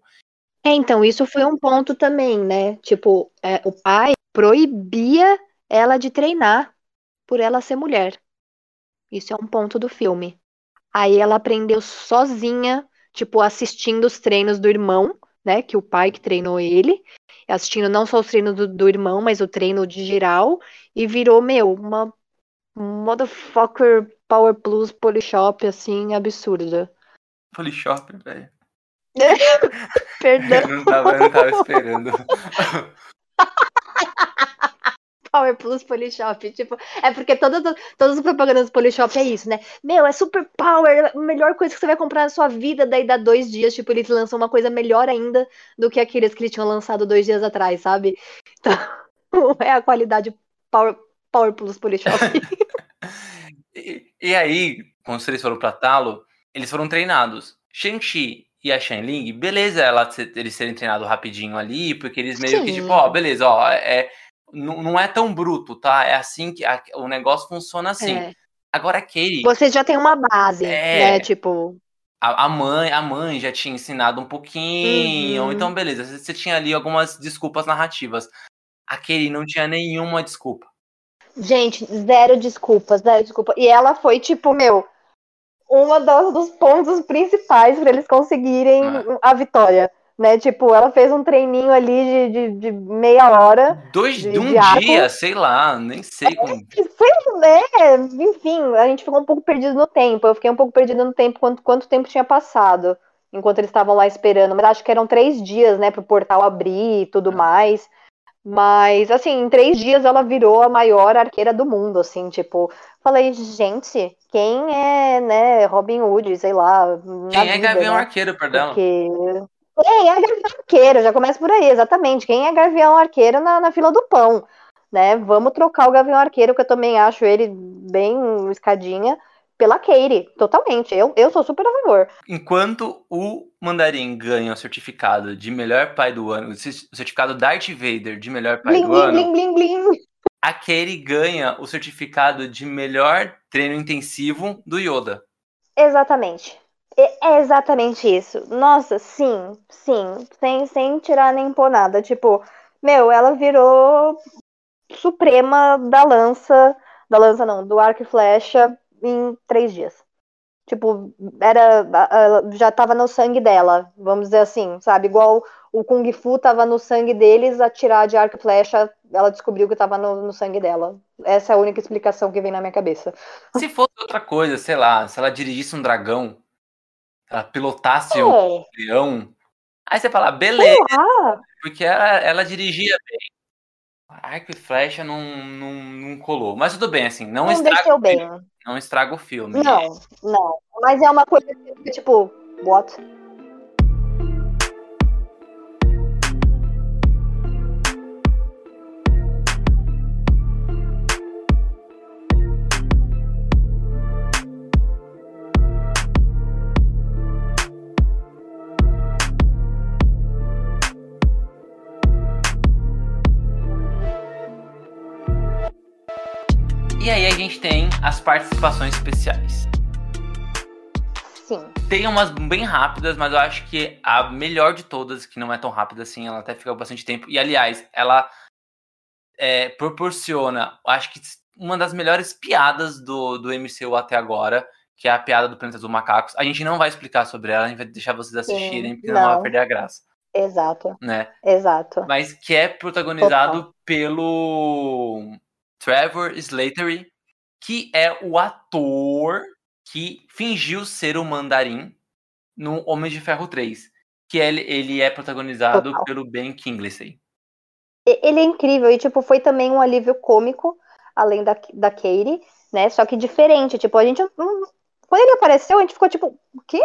É, então, isso foi um ponto também, né? Tipo, é, o pai proibia ela de treinar por ela ser mulher. Isso é um ponto do filme. Aí ela aprendeu sozinha, tipo, assistindo os treinos do irmão, né? Que o pai que treinou ele. Assistindo não só os treinos do, do irmão, mas o treino de geral. E virou, meu, uma motherfucker Power Plus Polishop, assim, absurda. Polishop, velho. Perdão. Eu não tava, eu não tava esperando. Power Plus Polishop. Tipo, é porque todas, as- todas as propagandas do Polishop é isso, né? Meu, é super power, a melhor coisa que você vai comprar na sua vida. Daí dá dois dias, tipo, eles lançam uma coisa melhor ainda do que aqueles que eles tinham lançado dois dias atrás, sabe? Então, é a qualidade Power, power Plus Polishop. E, e aí, quando eles foram pra Talo, eles foram treinados. Shang-Chi e a Shenling, beleza ela, eles serem treinados rapidinho ali, porque eles meio que Sim. tipo, ó, beleza, ó, é, não, não é tão bruto, tá? É assim que a- o negócio funciona assim. É. Agora Katie, Você já tem uma base, É. né? Tipo, a, a mãe, a mãe já tinha ensinado um pouquinho, Uhum. então beleza, você, você tinha ali algumas desculpas narrativas. A Katie não tinha nenhuma desculpa. Gente, zero desculpas, zero desculpa. E ela foi, tipo, meu, uma das- dos pontos principais para eles conseguirem a vitória. Né? Tipo, ela fez um treininho ali de, de, de meia hora. Dois De- um dia, sei lá, nem sei como. E foi, né? Enfim, a gente ficou um pouco perdido no tempo. Eu fiquei um pouco perdido no tempo, quanto, quanto tempo tinha passado enquanto eles estavam lá esperando. Mas acho que eram três dias, né, pro portal abrir e tudo mais. Mas, assim, em três dias ela virou a maior arqueira do mundo, assim, tipo. Falei, gente, quem é, né, Robin Hood, sei lá. Quem é vida, Gavião né? Arqueiro, perdão? Porque. Quem é Gavião Arqueiro? Já começa por aí, exatamente. Quem é Gavião Arqueiro na, na fila do pão? Né? Vamos trocar o Gavião Arqueiro, que eu também acho ele bem escadinha, pela Katie. Totalmente. Eu, eu sou super a favor. Enquanto o Mandarim ganha o certificado de melhor pai do ano, o cer- o certificado Darth Vader de melhor pai Blim, do blim, ano, blim, blim, blim. a Katie ganha o certificado de melhor treino intensivo do Yoda. Exatamente. É é exatamente isso. Nossa, sim, sim. Sem, sem tirar nem pôr nada. Tipo, meu, ela virou suprema da lança. Da lança não, do arco e flecha em três dias. Tipo, era. Já tava no sangue dela, vamos dizer assim, sabe? Igual o Kung Fu tava no sangue deles, atirar de arco e flecha, ela descobriu que tava no, no sangue dela. Essa é a única explicação que vem na minha cabeça. Se fosse outra coisa, sei lá, se ela dirigisse um dragão, ela pilotasse É, leão, aí você fala, beleza, porque ela, ela dirigia bem. Arco e flecha não, não, não colou. Mas tudo bem, assim, não, Não estraga, o filme, bem. não estraga o filme. Não, não. Mas é uma coisa que, tipo, what? As participações especiais. Sim. Tem umas bem rápidas, mas eu acho que a melhor de todas, que não é tão rápida assim, ela até fica bastante tempo. E aliás, ela é, proporciona, acho que uma das melhores piadas do, do MCU até agora, que é a piada do Planeta dos Macacos. A gente não vai explicar sobre ela, a gente vai deixar vocês assistirem, porque não. não. vai perder a graça, Exato, né? exato. Mas que é protagonizado pelo Trevor Slattery, que é o ator que fingiu ser o Mandarim no Homem de Ferro 3. Que ele, ele é protagonizado Total. pelo Ben Kingsley. Ele é incrível e, tipo, foi também um alívio cômico, além da, da Katie, né? Só que diferente. Tipo, a gente. Quando ele apareceu, a gente ficou tipo, o quê?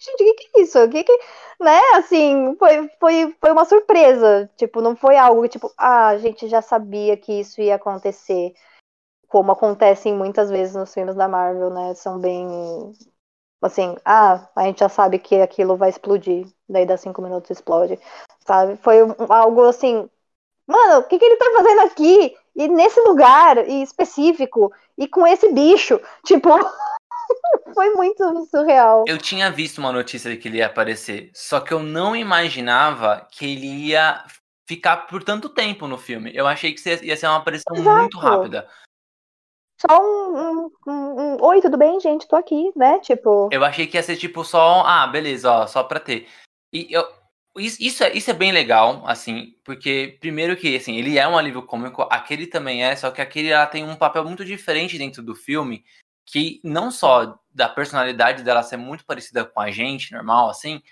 Gente, o que, que é isso? O que que... Né? Assim, foi, foi, foi uma surpresa. Tipo, não foi algo que, tipo, ah, a gente já sabia que isso ia acontecer. Como acontecem muitas vezes nos filmes da Marvel, né? São bem. Assim, ah, a gente já sabe que aquilo vai explodir. Daí dá cinco minutos explode. Sabe? Foi algo assim mano, o que, que ele tá fazendo aqui? E nesse lugar e específico, e com esse bicho. Tipo, foi muito surreal. Eu tinha visto uma notícia de que ele ia aparecer, só que eu não imaginava que ele ia ficar por tanto tempo no filme. Eu achei que ia ser uma aparição Exato. muito rápida. Só um, um, um, um, Oi, tudo bem, gente? Tô aqui, né? Tipo. Eu achei que ia ser tipo só. Ah, beleza, ó, só pra ter. E eu, isso, é, isso é bem legal, assim, porque, primeiro que, assim, ele é um alívio cômico, aquele também é, só que aquele ela tem um papel muito diferente dentro do filme, que não só da personalidade dela ser muito parecida com a gente, normal, assim,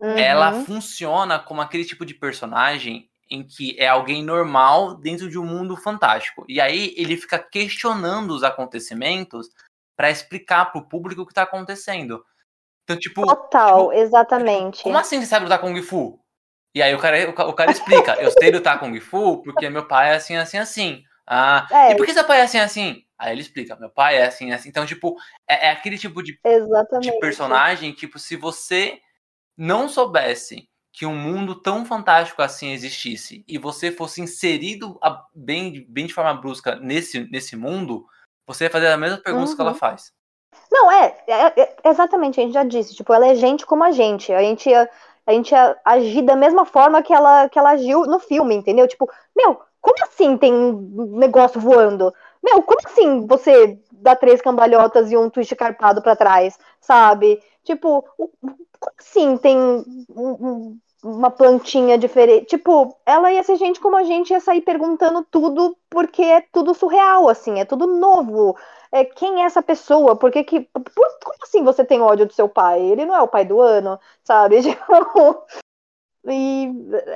uhum. ela funciona como aquele tipo de personagem em que é alguém normal dentro de um mundo fantástico. E aí ele fica questionando os acontecimentos para explicar para o público o que está acontecendo. Então, tipo. Total, tipo, exatamente. Como assim você sabe lutar Kung Fu? E aí o cara, o, cara explica, eu sei lutar Kung Fu porque meu pai é assim, assim, assim. Ah, é. e por que seu pai é assim, assim? Aí ele explica, meu pai é assim, assim. Então, tipo, é, é aquele tipo de, de personagem, tipo, se você não soubesse que um mundo tão fantástico assim existisse e você fosse inserido a, bem, bem de forma brusca nesse, nesse mundo, você ia fazer a mesma pergunta uhum. que ela uhum. faz. Não, é, é, é, exatamente, a gente já disse, tipo, ela é gente como a gente, a gente ia, a gente ia agir da mesma forma que ela, que ela agiu no filme, entendeu? Tipo, meu, como assim tem um negócio voando? Meu, como assim você dá três cambalhotas e um twist carpado para trás, sabe? Tipo, como assim tem um, uma plantinha diferente. Tipo, ela ia ser gente como a gente, ia sair perguntando tudo, porque é tudo surreal, assim, é tudo novo. É, quem é essa pessoa? Por que que. Por, como assim você tem ódio do seu pai? Ele não é o pai do ano, sabe? Tipo, e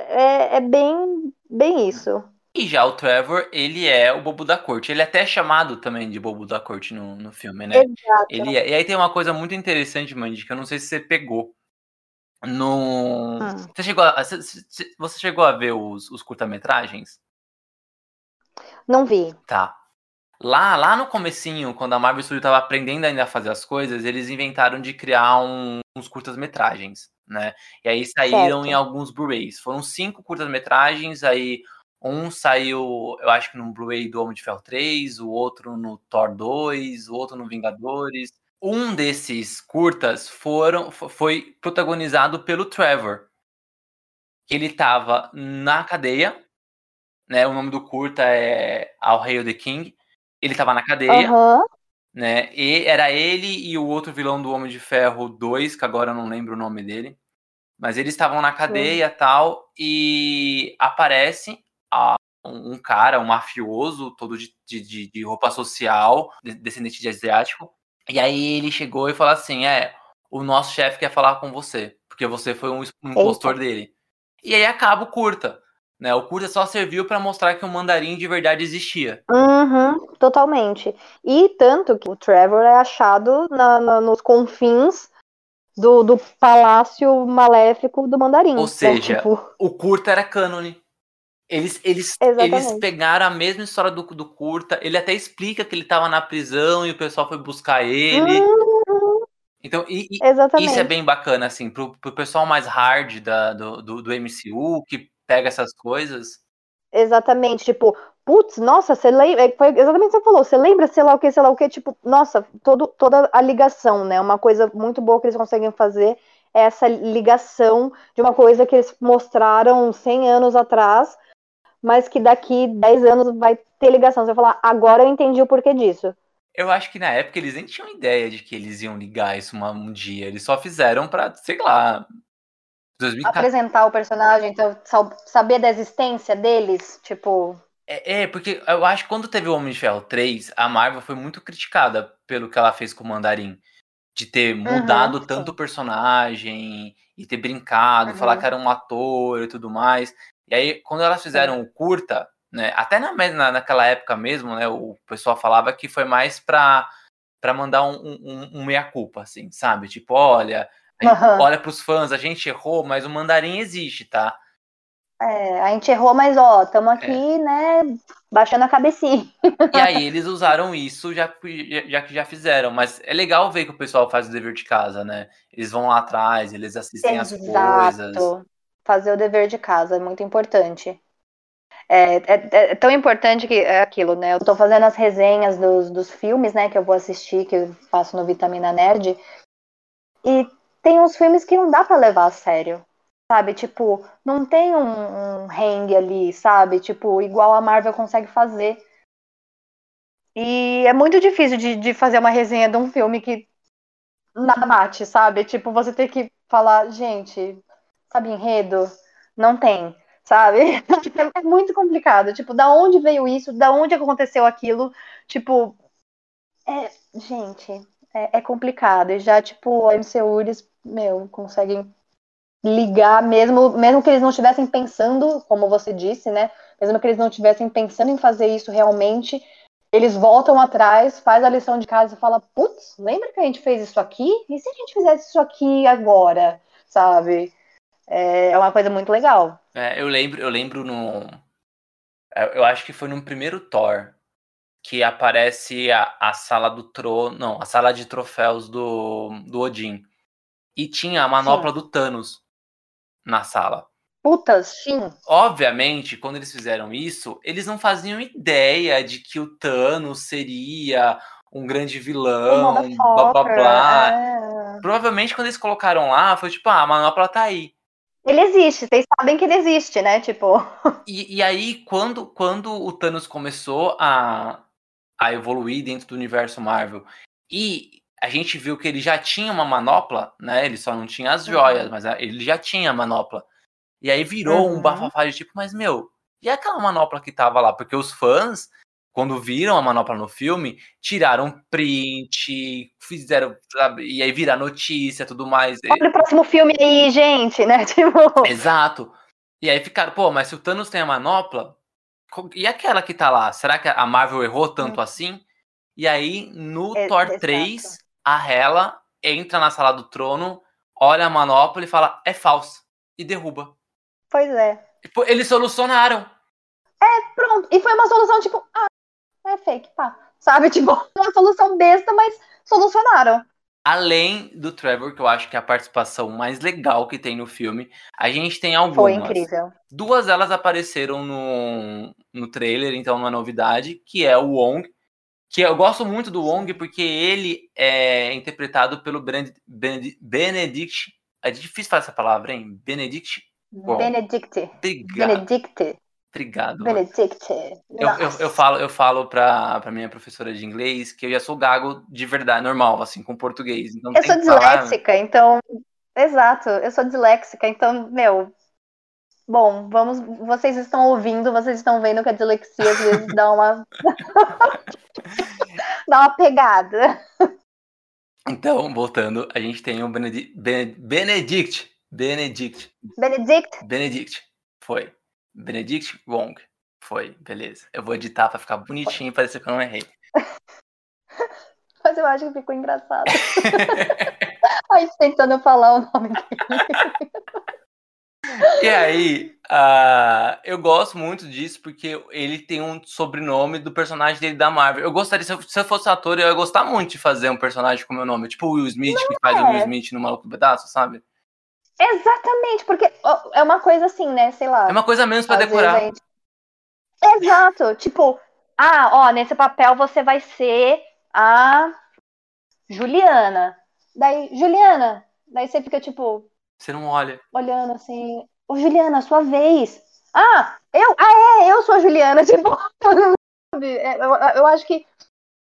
é, é bem, bem isso. E já o Trevor, ele é o bobo da corte. Ele é até chamado também de bobo da corte no, no filme, né? Exato. Ele é, e aí tem uma coisa muito interessante, Mandy, que eu não sei se você pegou. No. Hum. Você, chegou a, você chegou a ver os, os curta-metragens? Não vi. Tá. Lá, lá no comecinho, quando a Marvel Studios estava aprendendo ainda a fazer as coisas, eles inventaram de criar um, uns curtas-metragens, né? E aí saíram certo. em alguns Blu-rays. Foram cinco curtas-metragens, aí um saiu, eu acho que no Blu-ray do Homem de Ferro 3, o outro no Thor 2, o outro no Vingadores um desses curtas foram, foi protagonizado pelo Trevor. Ele estava na cadeia, né? O nome do curta é Ao Hail the King. Ele estava na cadeia, uhum. né? E era ele e o outro vilão do Homem de Ferro 2, que agora eu não lembro o nome dele. Mas eles estavam na cadeia Sim. tal, e aparece a, um cara, um mafioso, todo de, de, de roupa social, descendente de asiático, e aí ele chegou e falou assim: é, o nosso chefe quer falar com você, porque você foi um impostor dele. E aí acaba o curta. Né, o curta só serviu para mostrar que o mandarim de verdade existia. Uhum, totalmente. E tanto que o Trevor é achado na, na, nos confins do, do palácio maléfico do mandarim. Ou seja, então, tipo... o curta era cânone. Eles, eles, eles pegaram a mesma história do, do curta. Ele até explica que ele estava na prisão e o pessoal foi buscar ele. Uhum. Então, e, e isso é bem bacana, assim, pro, pro pessoal mais hard da, do, do, do MCU, que pega essas coisas. Exatamente, tipo, putz, nossa, você lembra. É, foi exatamente o que você falou, você lembra, sei lá o que, sei lá o que, tipo, nossa, todo, toda a ligação, né? Uma coisa muito boa que eles conseguem fazer é essa ligação de uma coisa que eles mostraram 100 anos atrás mas que daqui 10 anos vai ter ligação. Você vai falar, agora eu entendi o porquê disso. Eu acho que na época eles nem tinham ideia de que eles iam ligar isso uma, um dia. Eles só fizeram pra, sei lá. 2014. Apresentar o personagem, então, saber da existência deles, tipo. É, é, porque eu acho que quando teve o Homem de Ferro 3, a Marvel foi muito criticada pelo que ela fez com o Mandarim. De ter mudado uhum, tanto o personagem e ter brincado, uhum. falar que era um ator e tudo mais. E aí, quando elas fizeram o curta, né, até na, na, naquela época mesmo, né, o pessoal falava que foi mais pra, pra mandar um, um, um meia-culpa, assim, sabe? Tipo, olha, uhum. olha pros fãs, a gente errou, mas o mandarim existe, tá? É, a gente errou, mas ó, estamos aqui, é. né, baixando a cabecinha. E aí eles usaram isso já, já que já fizeram, mas é legal ver que o pessoal faz o dever de casa, né? Eles vão lá atrás, eles assistem Exato. as coisas fazer o dever de casa, é muito importante. É, é, é, tão importante que é aquilo, né? Eu tô fazendo as resenhas dos, dos filmes, né, que eu vou assistir, que eu faço no Vitamina Nerd. E tem uns filmes que não dá para levar a sério. Sabe? Tipo, não tem um, um hang ali, sabe? Tipo, igual a Marvel consegue fazer. E é muito difícil de, de fazer uma resenha de um filme que nada bate, sabe? Tipo, você tem que falar, gente, sabe, enredo? Não tem, sabe? É muito complicado. Tipo, da onde veio isso? Da onde aconteceu aquilo? Tipo, é, gente, é, é complicado. E já, tipo, a MCU, eles, meu, conseguem ligar, mesmo, mesmo que eles não estivessem pensando, como você disse, né? Mesmo que eles não estivessem pensando em fazer isso realmente, eles voltam atrás, faz a lição de casa e fala, putz, lembra que a gente fez isso aqui? E se a gente fizesse isso aqui agora, sabe? É, uma coisa muito legal. É, eu lembro, eu lembro no. É, eu acho que foi no primeiro Thor que aparece a, a sala do trono. Não, a sala de troféus do, do Odin. E tinha a manopla Sim. do Thanos na sala. Putas, sim. Obviamente, quando eles fizeram isso, eles não faziam ideia de que o Thanos seria um grande vilão, blá blá blá. É. Provavelmente quando eles colocaram lá, foi tipo, ah, a manopla tá aí. Ele existe, vocês sabem que ele existe, né? Tipo. E, e aí, quando, quando o Thanos começou a, a evoluir dentro do universo Marvel e a gente viu que ele já tinha uma manopla, né? Ele só não tinha as joias, uhum. mas ele já tinha a manopla. E aí virou uhum. um bafafá de tipo, mas meu, e aquela manopla que tava lá? Porque os fãs, quando viram a manopla no filme, tiraram print, fizeram, sabe? E aí vira notícia tudo mais. Olha o próximo filme aí, gente, né? Tipo... Exato. E aí ficaram, pô, mas se o Thanos tem a manopla, e aquela que tá lá? Será que a Marvel errou tanto uhum. assim? E aí, no é, Thor 3, a Hela entra na sala do trono, olha a manopla e fala, é falsa. E derruba. Pois é. Eles solucionaram. É, pronto. E foi uma solução, tipo, ah, é fake, pá. Sabe? Tipo, uma solução besta, mas solucionaram. Além do Trevor, que eu acho que é a participação mais legal que tem no filme, a gente tem algumas. Foi incrível. Duas delas apareceram no, no trailer, então não é novidade, que é o Wong, que eu gosto muito do Wong porque ele é interpretado pelo Benedict. É difícil falar essa palavra, hein? Benedict. Benedict. Obrigado. Benedict. Obrigado. Benedict. Eu, eu, eu, falo, eu falo pra, pra minha professora de inglês que eu já sou gago de verdade, normal, assim, com português. Então eu sou disléxica, falar... então. Exato, eu sou disléxica, então, meu, Bom, vamos. Vocês estão ouvindo, vocês estão vendo que a dislexia às vezes dá uma. dá uma pegada. Então, voltando, a gente tem o Benedict. Benedict. Benedict. Benedict? Benedict. Foi. Benedict Wong. Foi, beleza. Eu vou editar pra ficar bonitinho e parecer que eu não errei. Mas eu acho que ficou engraçado. a gente tentando falar o nome dele. E aí, uh, eu gosto muito disso porque ele tem um sobrenome do personagem dele da Marvel. Eu gostaria, se eu, se eu fosse ator, eu ia gostar muito de fazer um personagem com meu nome. Tipo o Will Smith, Não que faz o Will é. Smith no Maluco do Pedaço, sabe? Exatamente, porque é uma coisa assim, né? Sei lá. É uma coisa menos pra decorar. Gente... Exato. Tipo, ah, ó, nesse papel você vai ser a Juliana. Daí, Juliana. Daí você fica tipo, você não olha. Olhando assim. Ô, Juliana, sua vez. Ah, eu? Ah, é, eu sou a Juliana. Tipo, é, eu, eu acho que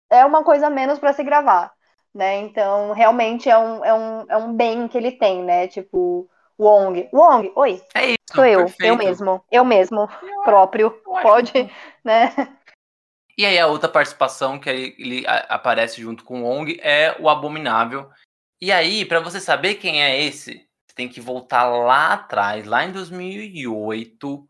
é uma coisa menos para se gravar, né? Então, realmente é um, é, um, é um bem que ele tem, né? Tipo, Wong. Wong, oi. É isso. Sou eu, perfeito. eu mesmo. Eu mesmo, próprio. Pode, né? E aí a outra participação que ele, aparece junto com o Wong é o Abominável. E aí, para você saber quem é esse, tem que voltar lá atrás, lá em 2008,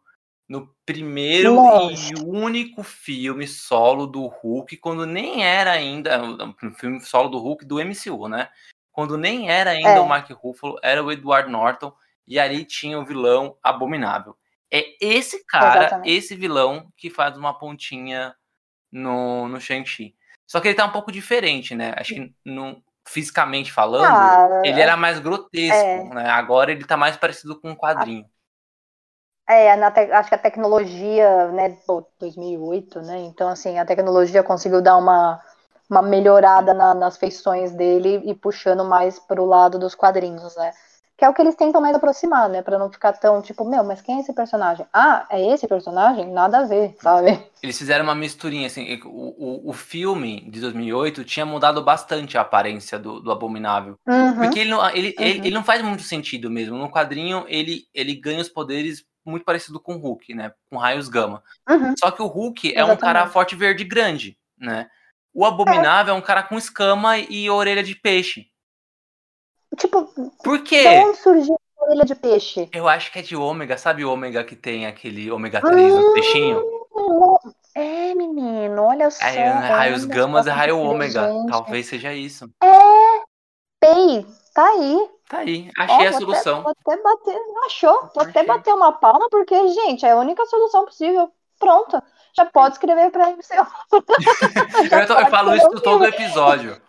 no primeiro Nossa. e único filme solo do Hulk, quando nem era ainda o filme solo do Hulk do MCU, né? Quando nem era ainda é. o Mark Ruffalo, era o Edward Norton e ali tinha o vilão abominável. É esse cara, Exatamente. esse vilão que faz uma pontinha no, no Shang-Chi. Só que ele tá um pouco diferente, né? Acho que não, fisicamente falando, ah, ele era mais grotesco, é. né? Agora ele tá mais parecido com um quadrinho. É, acho que a tecnologia, né, pô, 2008, né? Então, assim, a tecnologia conseguiu dar uma, uma melhorada na- nas feições dele e puxando mais pro lado dos quadrinhos, né? Que é o que eles tentam mais aproximar, né? Pra não ficar tão tipo, meu, mas quem é esse personagem? Ah, é esse personagem? Nada a ver, sabe? Eles fizeram uma misturinha, assim. O, o, o filme de 2008 tinha mudado bastante a aparência do, do Abominável. Uhum. Porque ele não, ele, ele, Uhum. ele não faz muito sentido mesmo. No quadrinho, ele, ele ganha os poderes muito parecido com o Hulk, né? Com raios gama. Uhum. Só que o Hulk é um Exatamente. cara forte verde grande, né? O Abominável é um cara com escama e orelha de peixe. Tipo, Por de quê? onde surgiu a orelha de peixe? Eu acho que é de ômega, sabe o ômega que tem aquele ômega 3 do peixinho? É, menino, olha só. É, raios gamas é raio ômega. Talvez seja isso. Pei, tá aí. Tá aí, achei a vou solução. Até, vou até bater, achou? Vou até Achei. bater uma palma, porque, gente, é a única solução possível. Pronto. Já pode escrever pra MCU. Eu, tô- eu falo isso todo episódio.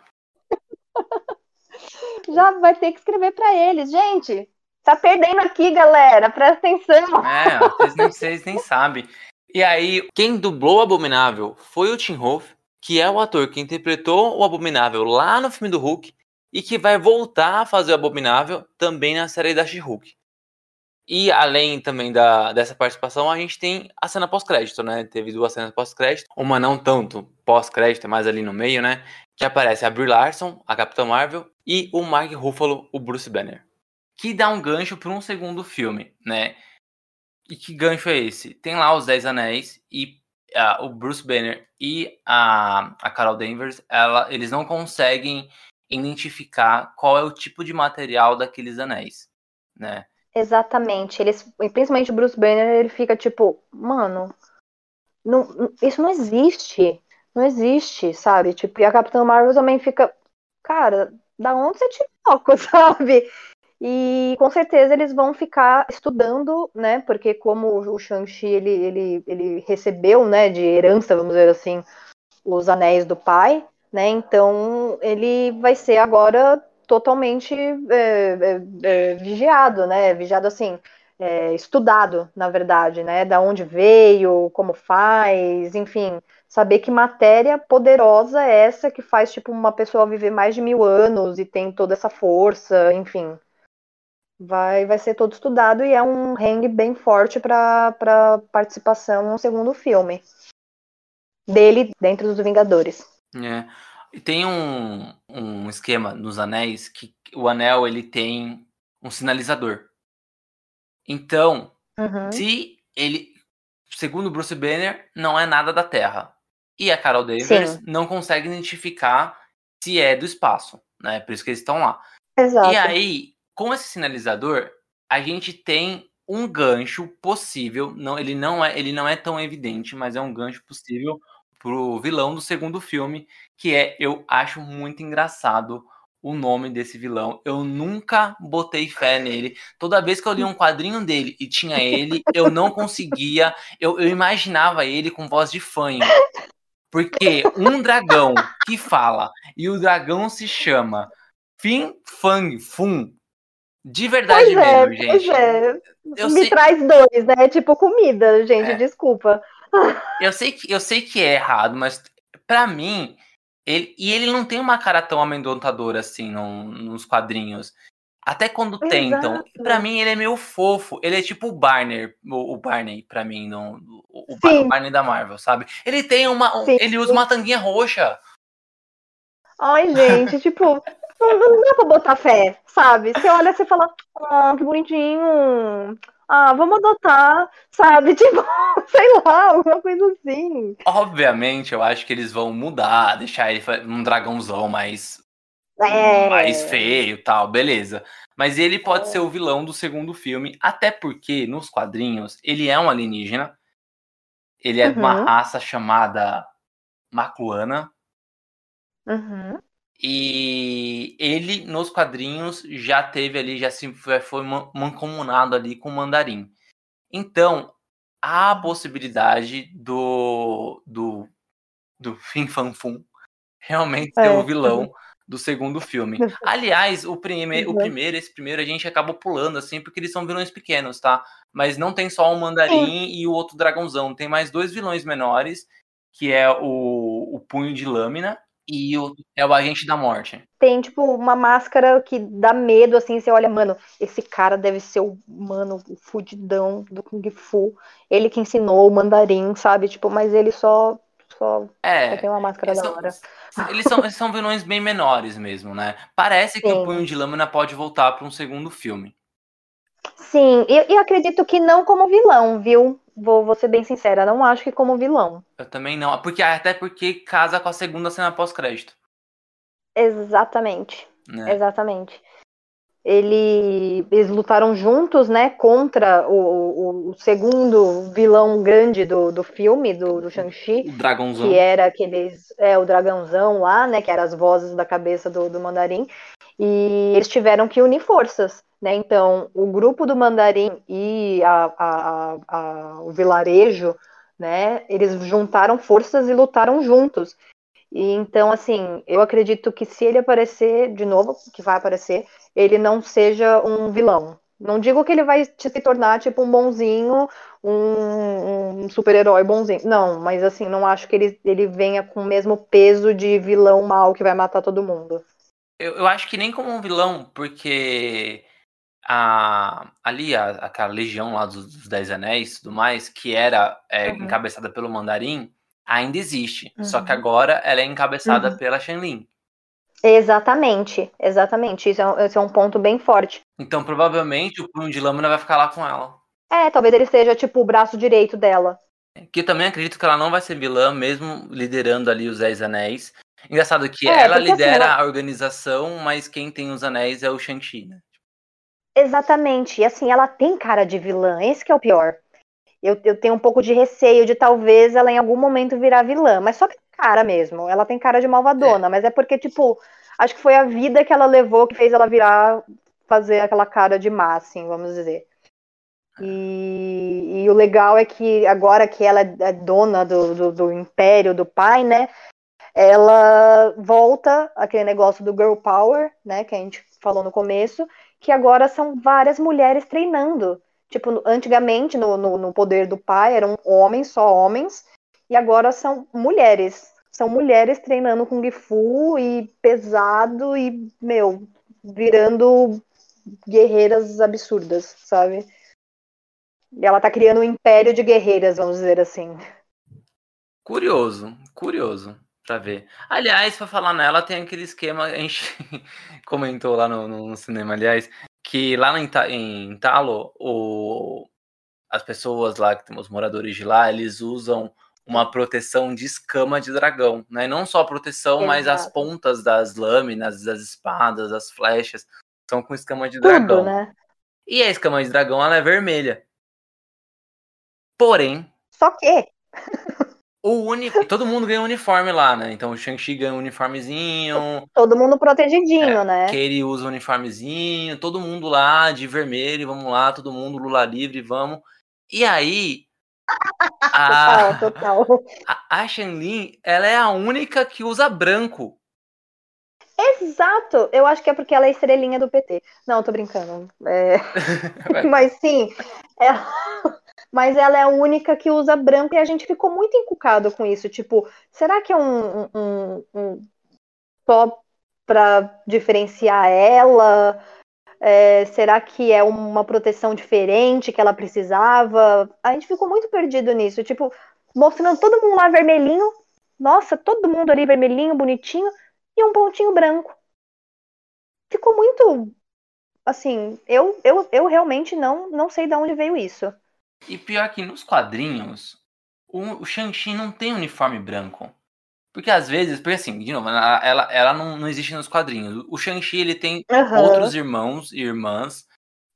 Já vai ter que escrever pra eles. Gente, tá perdendo aqui, galera. Presta atenção. É, vocês nem, vocês nem sabem. E aí, quem dublou o Abominável foi o Tim Wolf, que é o ator que interpretou o Abominável lá no filme do Hulk e que vai voltar a fazer o Abominável também na série da She-Hulk. E além também da, dessa participação, a gente tem a cena pós-crédito, né? Teve duas cenas pós-crédito, uma não tanto pós-crédito, mas ali no meio, né? Que aparece a Brie Larson, a Capitã Marvel, e o Mark Ruffalo, o Bruce Banner. Que dá um gancho para um segundo filme, né? E que gancho é esse? Tem lá os Dez Anéis e ah, o Bruce Banner e a, a Carol Danvers, ela, eles não conseguem identificar qual é o tipo de material daqueles anéis, né? Exatamente. Eles, principalmente o Bruce Banner, ele fica tipo, mano, não, isso não existe. Não existe, sabe? Tipo, e a Capitã Marvel também fica, cara, da onde você tirou, sabe? E com certeza eles vão ficar estudando, né? Porque como o Shang-Chi ele, ele, ele recebeu, né, de herança, vamos dizer assim, os anéis do pai, né? Então ele vai ser agora totalmente é, é, é, vigiado, né? Vigiado assim, é, estudado, na verdade, né? Da onde veio, como faz, enfim, saber que matéria poderosa é essa que faz tipo uma pessoa viver mais de mil anos e tem toda essa força, enfim. Vai, vai ser todo estudado e é um hang bem forte para participação no segundo filme dele dentro dos Vingadores. É. E tem um, um esquema nos anéis que o anel ele tem um sinalizador. Então, Uhum. se ele, segundo Bruce Banner, não é nada da Terra. E a Carol Danvers Sim. não consegue identificar se é do espaço, né? Por isso que eles estão lá. Exato. E aí, com esse sinalizador, a gente tem um gancho possível. Não, ele não é, ele não é tão evidente, mas é um gancho possível pro vilão do segundo filme, que é eu acho muito engraçado o nome desse vilão. Eu nunca botei fé nele. Toda vez que eu li um quadrinho dele e tinha ele, eu não conseguia. Eu, eu imaginava ele com voz de fanho. Porque um dragão que fala e o dragão se chama Fin Fang Fun. De verdade Pois é, mesmo, pois gente. é. Me sei, traz dois, né? Tipo comida, gente, É. desculpa. Eu, sei que, eu sei que é errado, mas pra mim. Ele, e ele não tem uma cara tão amedrontadora assim no- nos quadrinhos. Até quando tentam. Exato. Pra mim, ele é meio fofo. Ele é tipo o Barney, o, o Barney, pra mim, no, o, o Barney da Marvel, sabe? Ele tem uma. um- Sim. ele usa uma tanguinha roxa. Ai, gente, tipo, não, não dá pra botar fé, sabe? Você olha, você fala, ah, que bonitinho. Ah, vamos adotar, sabe? Tipo, sei lá, alguma coisa assim. Obviamente, eu acho que eles vão mudar, deixar ele um dragãozão mais, É. mais feio e tal, beleza. Mas ele pode ser o vilão do segundo filme, até porque nos quadrinhos ele é um alienígena. Ele é de uma Uhum. raça chamada Macuana. Uhum. E ele, nos quadrinhos, já teve ali, já se foi, foi man- mancomunado ali com o Mandarim. Então, há a possibilidade do, do, do Fin Fan Fum realmente ser É, o vilão do segundo filme. Aliás, o, prime Uhum. o primeiro, esse primeiro, a gente acabou pulando, assim, porque eles são vilões pequenos, tá? Mas não tem só o Mandarim e o outro dragãozão. Tem mais dois vilões menores, que é o, o Punho de Lâmina e o, é o Agente da Morte. Tem, tipo, uma máscara que dá medo, assim, você olha, mano, esse cara deve ser o, mano, o fudidão do Kung Fu. Ele que ensinou o mandarim, sabe? Tipo, mas ele só, só, só É, tem uma máscara da são- hora. eles, são, eles são vilões bem menores mesmo, né? Parece que Sim. o Punho de Lâmina pode voltar para um segundo filme. Sim, e eu acredito que não como vilão, viu? Vou, vou ser bem sincera, não acho que como vilão. Eu também não, porque até porque casa com a segunda cena pós-crédito, Exatamente. né? Exatamente. Ele, eles lutaram juntos, né, contra o, o, segundo vilão grande do, do filme, do, do Shang-Chi, O dragãozão. que era aqueles, é, o dragãozão lá, né, que eram as vozes da cabeça do, do mandarim, e eles tiveram que unir forças, né, então o grupo do mandarim e a, a, a- a- o vilarejo, né, eles juntaram forças e lutaram juntos. E então, assim, eu acredito que se ele aparecer de novo, que vai aparecer, ele não seja um vilão. Não digo que ele vai te- se tornar tipo um bonzinho, um, um super-herói bonzinho. Não, mas assim, não acho que ele, ele venha com o mesmo peso de vilão mal que vai matar todo mundo. Eu, eu acho que nem como um vilão, porque a, ali, a, aquela legião lá dos, dos Dez Anéis e tudo mais, que era é, Uhum. encabeçada pelo Mandarim, ainda existe. Só Uhum. que agora ela é encabeçada Uhum. pela Shenlin. Exatamente, exatamente. Isso é, um- esse é um ponto bem forte. Então, provavelmente, o Punho de Lâmina vai ficar lá com ela. É, talvez ele seja tipo o braço direito dela. Que eu também acredito que ela não vai ser vilã, mesmo liderando ali os Dez Anéis. Engraçado que É, ela assim, lidera ela- a organização, mas quem tem os anéis é o Shang-Chi, né? Exatamente. E assim, ela tem cara de vilã, esse que é o pior. Eu, eu tenho um pouco de receio de talvez ela em algum momento virar vilã, mas só tem cara mesmo. Ela tem cara de malvadona, mas é porque, tipo, acho que foi a vida que ela levou que fez ela virar, fazer aquela cara de má, assim, vamos dizer. E, e o legal é que agora que ela é dona do, do, do império do pai, né? Ela volta aquele negócio do girl power, né? Que a gente falou no começo, que agora são várias mulheres treinando. Tipo, antigamente, no, no, no poder do pai, eram homens, só homens, e agora são mulheres. São mulheres treinando Kung Fu e pesado e, meu, virando guerreiras absurdas, sabe? E ela tá criando um império de guerreiras, vamos dizer assim. Curioso, curioso pra ver. Aliás, pra falar nela, tem aquele esquema, a gente comentou lá no- no cinema, aliás, que lá em, em Talo, o, as pessoas lá, os moradores de lá, eles usam uma proteção de escama de dragão, né? Não só a proteção, mas as Exato. pontas das lâminas, das espadas, das flechas, são com escama de dragão. Tudo, né? E a escama de dragão, ela é vermelha. Porém, Só que, o uni... todo mundo ganha um uniforme lá, né? Então o Shang-Chi ganha um uniformezinho, todo mundo protegidinho, né? Katie usa um uniformezinho, todo mundo lá de vermelho, vamos lá, todo mundo Lula livre, vamos. E aí, a, Total, total. a, a Shenlin, ela é a única que usa branco. Exato! Eu acho que é porque ela é estrelinha do PT. Não, tô brincando. É. Mas sim, ela... mas ela é a única que usa branco e a gente ficou muito encucado com isso. Tipo, será que é um, um, um- só pra diferenciar ela? É, será que é uma proteção diferente que ela precisava? A gente ficou muito perdido nisso. Tipo, mostrando todo mundo lá vermelhinho. Nossa, todo mundo ali vermelhinho, bonitinho. E um pontinho branco. Ficou muito. Assim, eu, eu, eu realmente não, não sei de onde veio isso. E pior que nos quadrinhos, o, o Shang-Chi não tem uniforme branco. Porque às vezes, porque assim, de novo, ela, ela, não, não existe nos quadrinhos. O Shang-Chi, ele tem Aham. outros irmãos e irmãs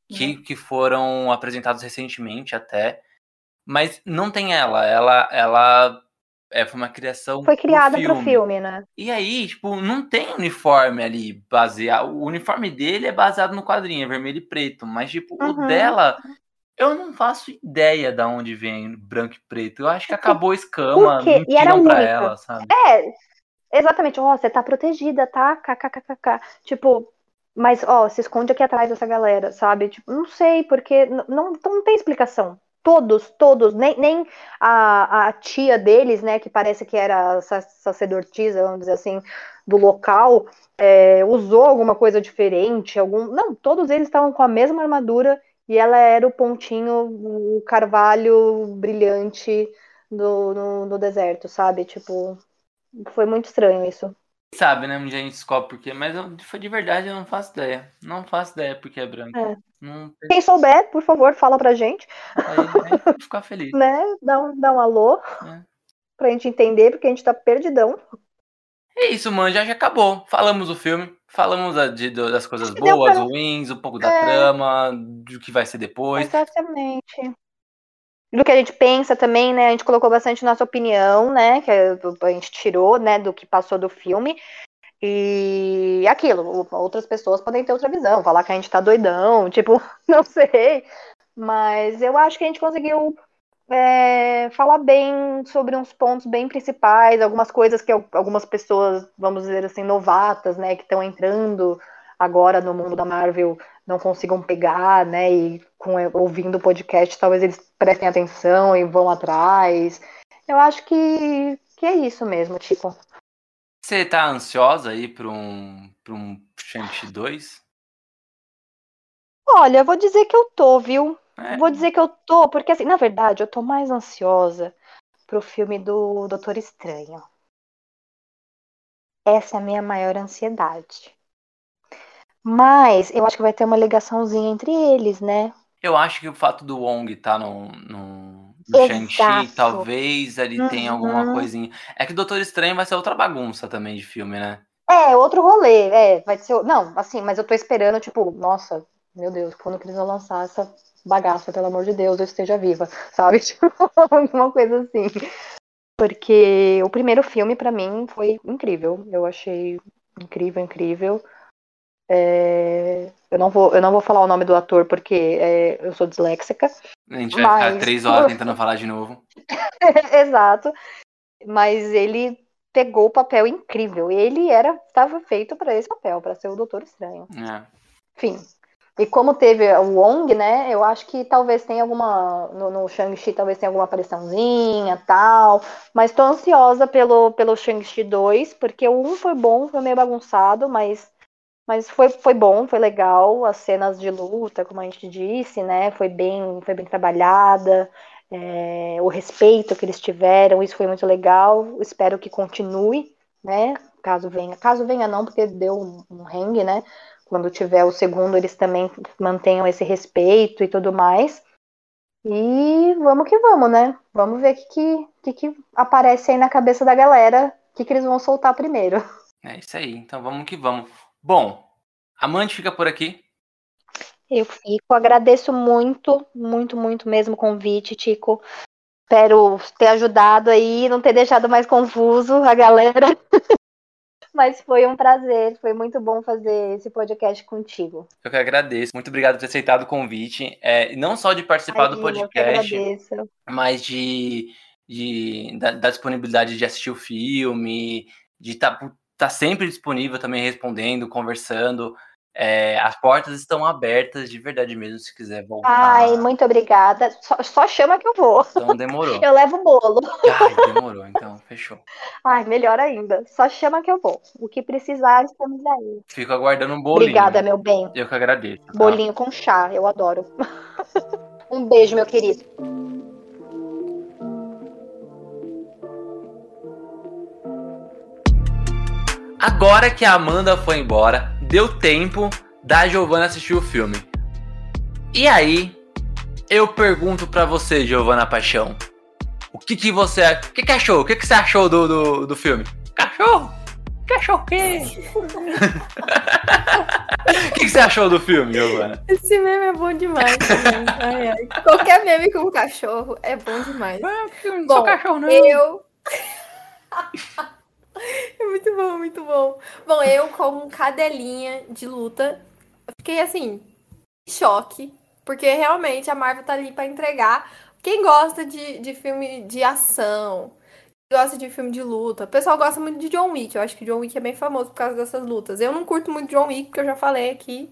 que, que foram apresentados recentemente até, mas não tem ela. Ela, ela é, foi uma criação Foi criada pro pro filme, né? E aí, tipo, não tem uniforme ali baseado. O uniforme dele é baseado no quadrinho, é vermelho e preto. Mas, tipo, o Uhum. dela, eu não faço ideia de onde vem branco e preto. Eu acho que acabou a escama? E era pra única. ela, sabe? É, Exatamente, ó, você tá protegida, tá? KKKK. Tipo, mas, ó, se esconde aqui atrás dessa galera, sabe? Tipo, não sei, porque não, não, não tem explicação. Todos, todos, nem, nem a, a tia deles, né, que parece que era sacerdotisa, vamos dizer assim, do local, é, usou alguma coisa diferente, algum. Não, todos eles estavam com a mesma armadura e ela era o pontinho, o carvalho brilhante do, no, no deserto, sabe? Tipo, foi muito estranho isso. Sabe, né? Um dia a gente descobre por quê, mas eu, foi de verdade, eu não faço ideia. Não faço ideia porque é branco. É. Não... Quem souber, por favor, fala pra gente. Aí, aí ficar feliz. né? Dá um, dá um alô é. pra gente entender, porque a gente tá perdidão. É isso, mano, já, já acabou. Falamos do filme, falamos da, de, das coisas boas, pra... ruins, um pouco da é... trama, do que vai ser depois. Exatamente do que a gente pensa também, né? A gente colocou bastante nossa opinião, né? Que a gente tirou, né? Do que passou do filme. E aquilo, outras pessoas podem ter outra visão, falar que a gente tá doidão, tipo, não sei. Mas eu acho que a gente conseguiu é, falar bem sobre uns pontos bem principais, algumas coisas que algumas pessoas, vamos dizer assim, novatas, né, que estão entrando agora no mundo da Marvel não consigam pegar, né? E com, ouvindo o podcast, talvez eles prestem atenção e vão atrás. Eu acho que, que é isso mesmo, tipo. Você tá ansiosa aí para um, pra um Shang-Chi 2? Olha, vou dizer que eu tô, viu? É. Vou dizer que eu tô, porque assim, na verdade, eu tô mais ansiosa pro filme do Doutor Estranho. Essa é a minha maior ansiedade. Mas eu acho que vai ter uma ligaçãozinha entre eles, né? Eu acho que o fato do Wong estar tá no, no, no Shang-Chi, talvez ele uhum. tenha alguma coisinha. É que o Doutor Estranho vai ser outra bagunça também de filme, né? É, outro rolê, é, vai ser. Não, assim, mas eu tô esperando, tipo, nossa, meu Deus, quando que eles vão lançar essa bagaça, pelo amor de Deus, eu esteja viva, sabe? Tipo, alguma coisa assim. Porque o primeiro filme, para mim, foi incrível. Eu achei incrível, incrível. É, eu, não vou, eu não vou falar o nome do ator porque é, eu sou disléxica. A gente vai mas... ficar três horas tentando falar de novo. Exato. Mas ele pegou o papel incrível. Ele era estava feito para esse papel, para ser o Doutor Estranho. É. Enfim. E como teve o Wong, né? Eu acho que talvez tenha alguma. No, no Shang-Chi talvez tenha alguma apariçãozinha tal. Mas tô ansiosa pelo, pelo Shang-Chi 2, porque o 1 foi bom, foi meio bagunçado, mas mas foi, foi bom, foi legal. As cenas de luta, como a gente disse, né? Foi bem, foi bem trabalhada. É, o respeito que eles tiveram, isso foi muito legal. Espero que continue, né? Caso venha. Caso venha, não, porque deu um, um rengue, né? Quando tiver o segundo, eles também mantenham esse respeito e tudo mais. E vamos que vamos, né? Vamos ver o que, que, que, aparece aí na cabeça da galera, o que, que eles vão soltar primeiro. É isso aí, então vamos que vamos. Bom, Amante fica por aqui. Eu fico, agradeço muito, muito, muito mesmo o convite, Tico. Espero ter ajudado aí, não ter deixado mais confuso a galera. Mas foi um prazer, foi muito bom fazer esse podcast contigo. Eu que agradeço. Muito obrigado por ter aceitado o convite. É, não só de participar Ai, do podcast, mas de, de da, da, disponibilidade de assistir o filme, de estar tá tá sempre disponível também respondendo, conversando. É, as portas estão abertas de verdade mesmo, se quiser voltar. Ai, muito obrigada. Só, só chama que eu vou. Então demorou. eu levo o bolo. Ai, demorou, então, fechou. Ai, melhor ainda. Só chama que eu vou. O que precisar, estamos aí. Fico aguardando um bolinho. Obrigada, meu bem. Eu que agradeço. Tá? Bolinho com chá, eu adoro. um beijo, meu querido. Agora que a Amanda foi embora, deu tempo da Giovana assistir o filme. E aí, eu pergunto para você, Giovana Paixão, o que que você, o que que achou? O que que você achou do, do, do filme? Cachorro? Cachorro o quê? O que, que você achou do filme, Giovana? Esse meme é bom demais. ai, ai. Qualquer meme com cachorro é bom demais. É, bom, cachorro, não. Eu. É muito bom, muito bom. Bom, eu, como cadelinha de luta, fiquei assim, em choque. Porque realmente a Marvel tá ali pra entregar. Quem gosta de, de filme de ação, gosta de filme de luta. O pessoal gosta muito de John Wick. Eu acho que John Wick é bem famoso por causa dessas lutas. Eu não curto muito John Wick, porque eu já falei aqui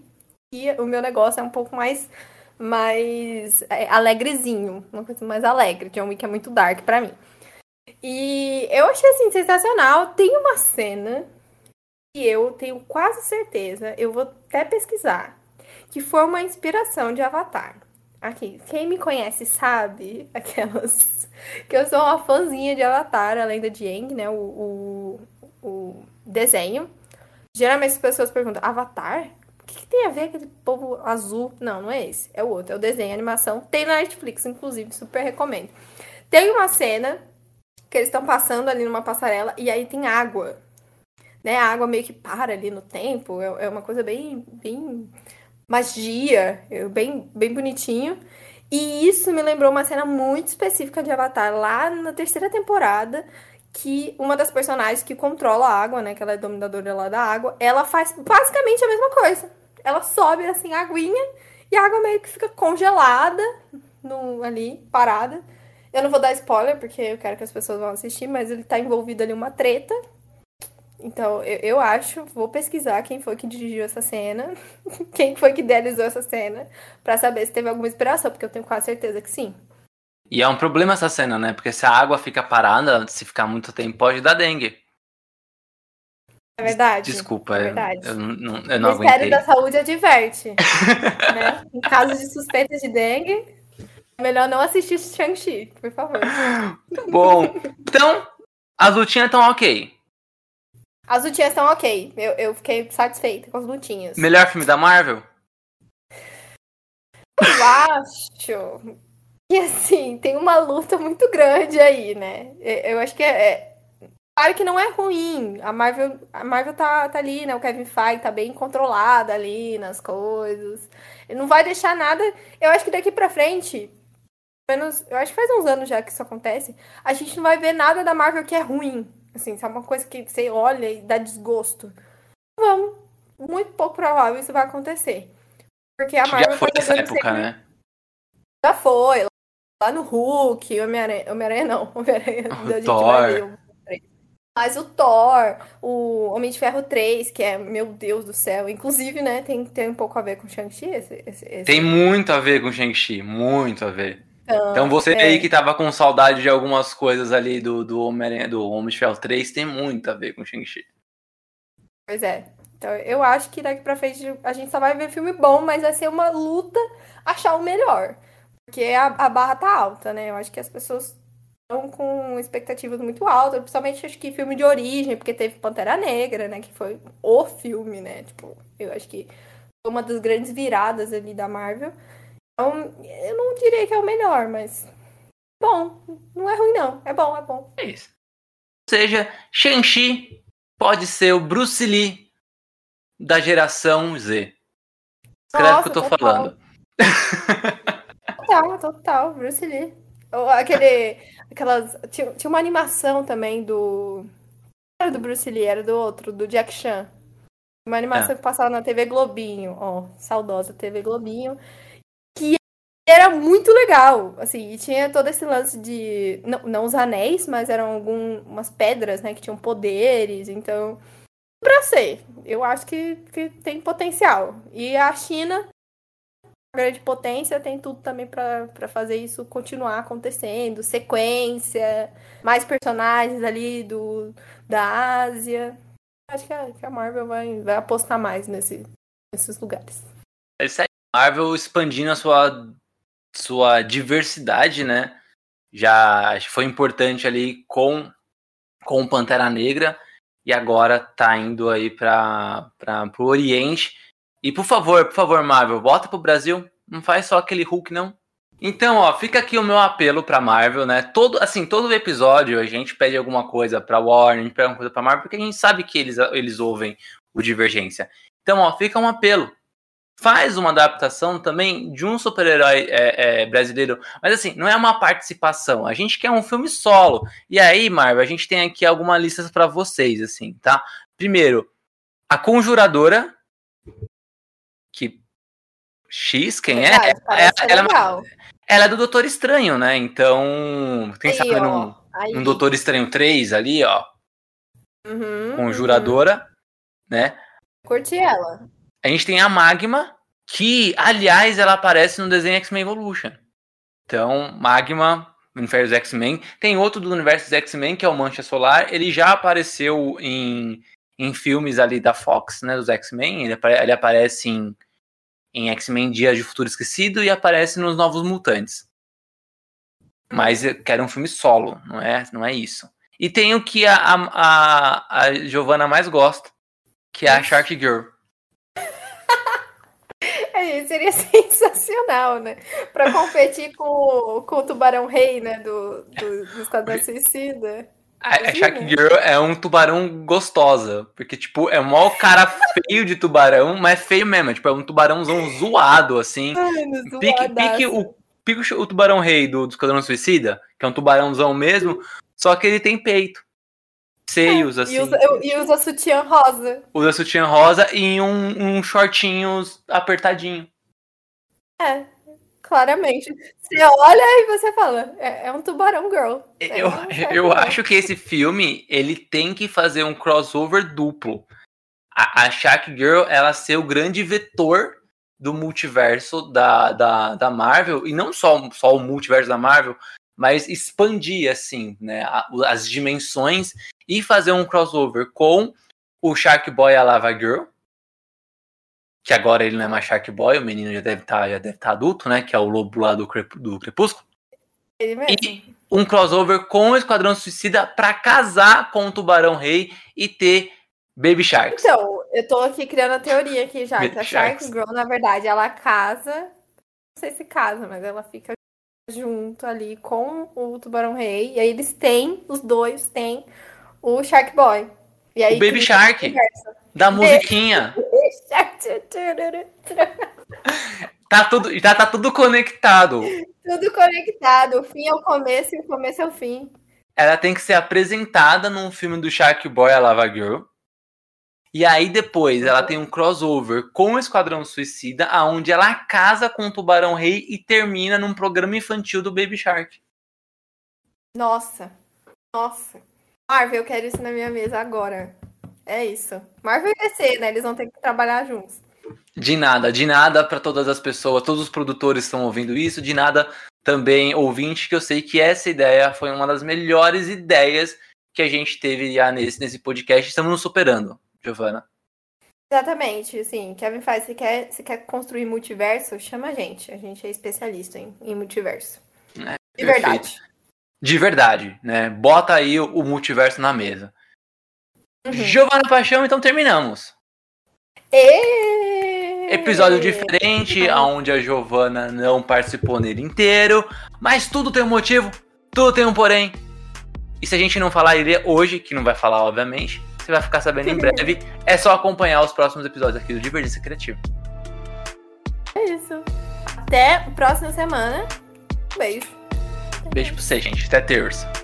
que o meu negócio é um pouco mais mais é, alegrezinho, uma coisa mais alegre. John Wick é muito dark para mim. E eu achei assim sensacional. Tem uma cena que eu tenho quase certeza, eu vou até pesquisar, que foi uma inspiração de Avatar. Aqui, quem me conhece sabe aquelas que eu sou uma fãzinha de Avatar, a lenda de Aang, né? O, o, o desenho. Geralmente as pessoas perguntam: Avatar? O que, que, tem a ver aquele povo azul? Não, não é esse. É o outro. É o desenho, a animação. Tem na Netflix, inclusive. Super recomendo. Tem uma cena que eles estão passando ali numa passarela e aí tem água. Né? A água meio que para ali no tempo. É, é uma coisa bem, bem magia. Bem, bem bonitinho. E isso me lembrou uma cena muito específica de Avatar, lá na terceira temporada, que uma das personagens que controla a água, né, que ela é dominadora lá da água, ela faz basicamente a mesma coisa. Ela sobe assim a aguinha e a água meio que fica congelada no, ali, parada. Eu não vou dar spoiler porque eu quero que as pessoas vão assistir, mas ele tá envolvido ali uma treta então, eu, eu acho, vou pesquisar quem foi que dirigiu essa cena, quem foi que idealizou essa cena, para saber se teve alguma inspiração, porque eu tenho quase certeza que sim. E é um problema essa cena, né? Porque se a água fica parada, se ficar muito tempo, pode dar dengue. É verdade. Desculpa, é verdade. Eu, eu, não, eu não o Ministério da Saúde adverte. né? Em caso de suspeita de dengue, melhor não assistir Shang-Chi, por favor. Bom, então, as lutinhas estão ok. As lutinhas estão ok. Eu, eu fiquei satisfeita com as lutinhas. Melhor filme da Marvel? Eu acho que, assim, tem uma luta muito grande aí, né? Eu acho que é, é... Claro que não é ruim. A Marvel, a Marvel tá, tá ali, né? O Kevin Feige tá bem controlado ali nas coisas. Ele não vai deixar nada... Eu acho que daqui pra frente... Menos, eu acho que faz uns anos já que isso acontece. A gente não vai ver nada da Marvel que é ruim. Assim, se é uma coisa que você olha e dá desgosto. Vamos. Muito pouco provável isso vai acontecer. Porque a Marvel. Já foi essa época, sempre... né? Já foi. Lá no Hulk, Homem-Aranha. Homem-Aranha não. Homem-Aranha. O Thor. Mas o Thor, o Homem de Ferro 3, que é, meu Deus do céu. Inclusive, né, tem, tem um pouco a ver com Shang-Chi. Esse, esse, esse... Tem muito a ver com Shang-Chi. Muito a ver. Então, então você é. aí que tava com saudade de algumas coisas ali do, do Homem do Homem de Ferro 3 tem muito a ver com Shang-Chi. Pois é. Então eu acho que daqui pra frente a gente só vai ver filme bom, mas vai ser uma luta achar o melhor. Porque a, a barra tá alta, né? Eu acho que as pessoas estão com expectativas muito altas, principalmente acho que filme de origem, porque teve Pantera Negra, né? Que foi o filme, né? Tipo, eu acho que foi uma das grandes viradas ali da Marvel. Então, eu não diria que é o melhor, mas. Bom, não é ruim, não. É bom, é bom. É isso. Ou seja, Shang-Chi pode ser o Bruce Lee da geração Z. Escreve o que eu tô total. falando. Total, total. Bruce Lee. Aquele. Aquelas. Tinha, tinha uma animação também do. Era do Bruce Lee, era do outro, do Jack Chan. Uma animação é. que passava na TV Globinho, ó, saudosa TV Globinho era muito legal, assim, e tinha todo esse lance de, não, não os anéis, mas eram algumas pedras, né, que tinham poderes, então, pra ser, eu acho que, que tem potencial. E a China, grande potência, tem tudo também para fazer isso continuar acontecendo, sequência, mais personagens ali do, da Ásia. Acho que a, que a Marvel vai, vai apostar mais nesse, nesses lugares. Isso aí, Marvel expandindo a sua sua diversidade, né? Já foi importante ali com com Pantera Negra e agora tá indo aí para o Oriente. E por favor, por favor, Marvel, volta pro Brasil. Não faz só aquele Hulk não. Então, ó, fica aqui o meu apelo pra Marvel, né? Todo, assim, todo episódio a gente pede alguma coisa pra Warner, a gente pede alguma coisa pra Marvel, porque a gente sabe que eles, eles ouvem o Divergência. Então, ó, fica um apelo faz uma adaptação também de um super-herói é, é, brasileiro. Mas assim, não é uma participação. A gente quer um filme solo. E aí, Marvel, a gente tem aqui algumas listas para vocês, assim, tá? Primeiro, A Conjuradora. Que. X, quem é? é, é ela, é ela, é do Doutor Estranho, né? Então. Quem aí, sabe ó, Aí. Um Doutor Estranho 3 ali, ó, Uhum, conjuradora, né? uhum. Curti ela. A gente tem a Magma, que, aliás, ela aparece no desenho X-Men Evolution. Então, Magma, universo X-Men. Tem outro do universo X-Men, que é o Mancha Solar. Ele já apareceu em, em filmes ali da Fox, né, dos X-Men. Ele, ele aparece em, em X-Men Dias de Futuro Esquecido e aparece nos Novos Mutantes. Mas eu quero um filme solo, não é, não é isso. E tem o que a, a, a, a Giovanna mais gosta, que é a Shark Girl. É, seria sensacional, né? Pra competir com, com o Tubarão Rei, né? Do, do, do Esquadrão Suicida. A, a. Shark Girl é um tubarão gostosa. Porque, tipo, é mó cara feio de tubarão, mas é feio mesmo. é, Tipo, é um tubarãozão zoado, assim. Mano, Pique, pique o, pique o tubarão rei do, do Esquadrão Suicida, que é um tubarãozão mesmo, só que ele tem peito. Seios, assim. E usa, e usa sutiã rosa. Usa sutiã rosa e um, um shortinhos apertadinho. É, claramente. Você olha e você fala, é, é um tubarão girl. É Eu, um Shark eu Girl. acho que esse filme, ele tem que fazer um crossover duplo. A, a Shark Girl, ela ser o grande vetor do multiverso da, da, da Marvel, e não só, só o multiverso da Marvel, mas expandir, assim, né, as dimensões e fazer um crossover com o Shark Boy e a Lava Girl, que agora ele não é mais Shark Boy, o menino já deve estar já deve tá adulto, né, que é o lobo lá do, Crep- do Crepúsculo Ele mesmo. um crossover com o Esquadrão Suicida pra casar com o Tubarão Rei e ter Baby Sharks. Então, eu tô aqui criando a teoria aqui já, que a Sharks. Shark Girl, na verdade, ela casa, não sei se casa, mas ela fica junto ali com o Tubarão Rei, e aí eles têm, os dois têm o Shark Boy. E aí o Baby Shark, conversa. da musiquinha. Tá tudo, já tá tudo conectado. Tudo conectado, o fim é o começo e o começo é o fim. Ela tem que ser apresentada num filme do Shark Boy a Lava Girl. E aí depois ela tem um crossover com o Esquadrão Suicida, aonde ela casa com o Tubarão Rei e termina num programa infantil do Baby Shark. Nossa, nossa. Marvel, eu quero isso na minha mesa agora. É isso. Marvel e DC, né? Eles vão ter que trabalhar juntos. De nada, de nada para todas as pessoas, todos os produtores estão ouvindo isso, de nada também ouvinte, que eu sei que essa ideia foi uma das melhores ideias que a gente teve já nesse, nesse podcast. Estamos nos superando, Giovana. Exatamente, assim, Kevin faz, se quer, se quer construir multiverso, chama a gente. A gente é especialista em, em multiverso. É, De perfeito. verdade. De verdade, né? Bota aí o, o multiverso na mesa. Uhum. Giovana Paixão, então terminamos. E... Episódio diferente, onde a Giovana não participou nele inteiro, mas tudo tem um motivo, tudo tem um porém. E se a gente não falar ele hoje, que não vai falar, obviamente, você vai ficar sabendo em breve. É só acompanhar os próximos episódios aqui do Divergência Criativa. É isso. Até a próxima semana. Um beijo. Beijo pra você, gente. Até terça.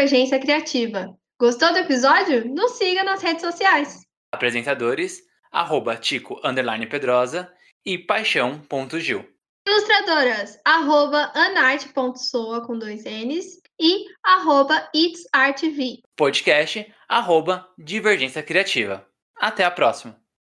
Divergência Criativa? Gostou do episódio? Nos siga nas redes sociais. Apresentadores, arroba Tico underline Pedrosa e paixão.gil. Ilustradoras, arroba anarte.soa com dois N's e arroba itsartv. Podcast, arroba Divergência Criativa. Até a próxima.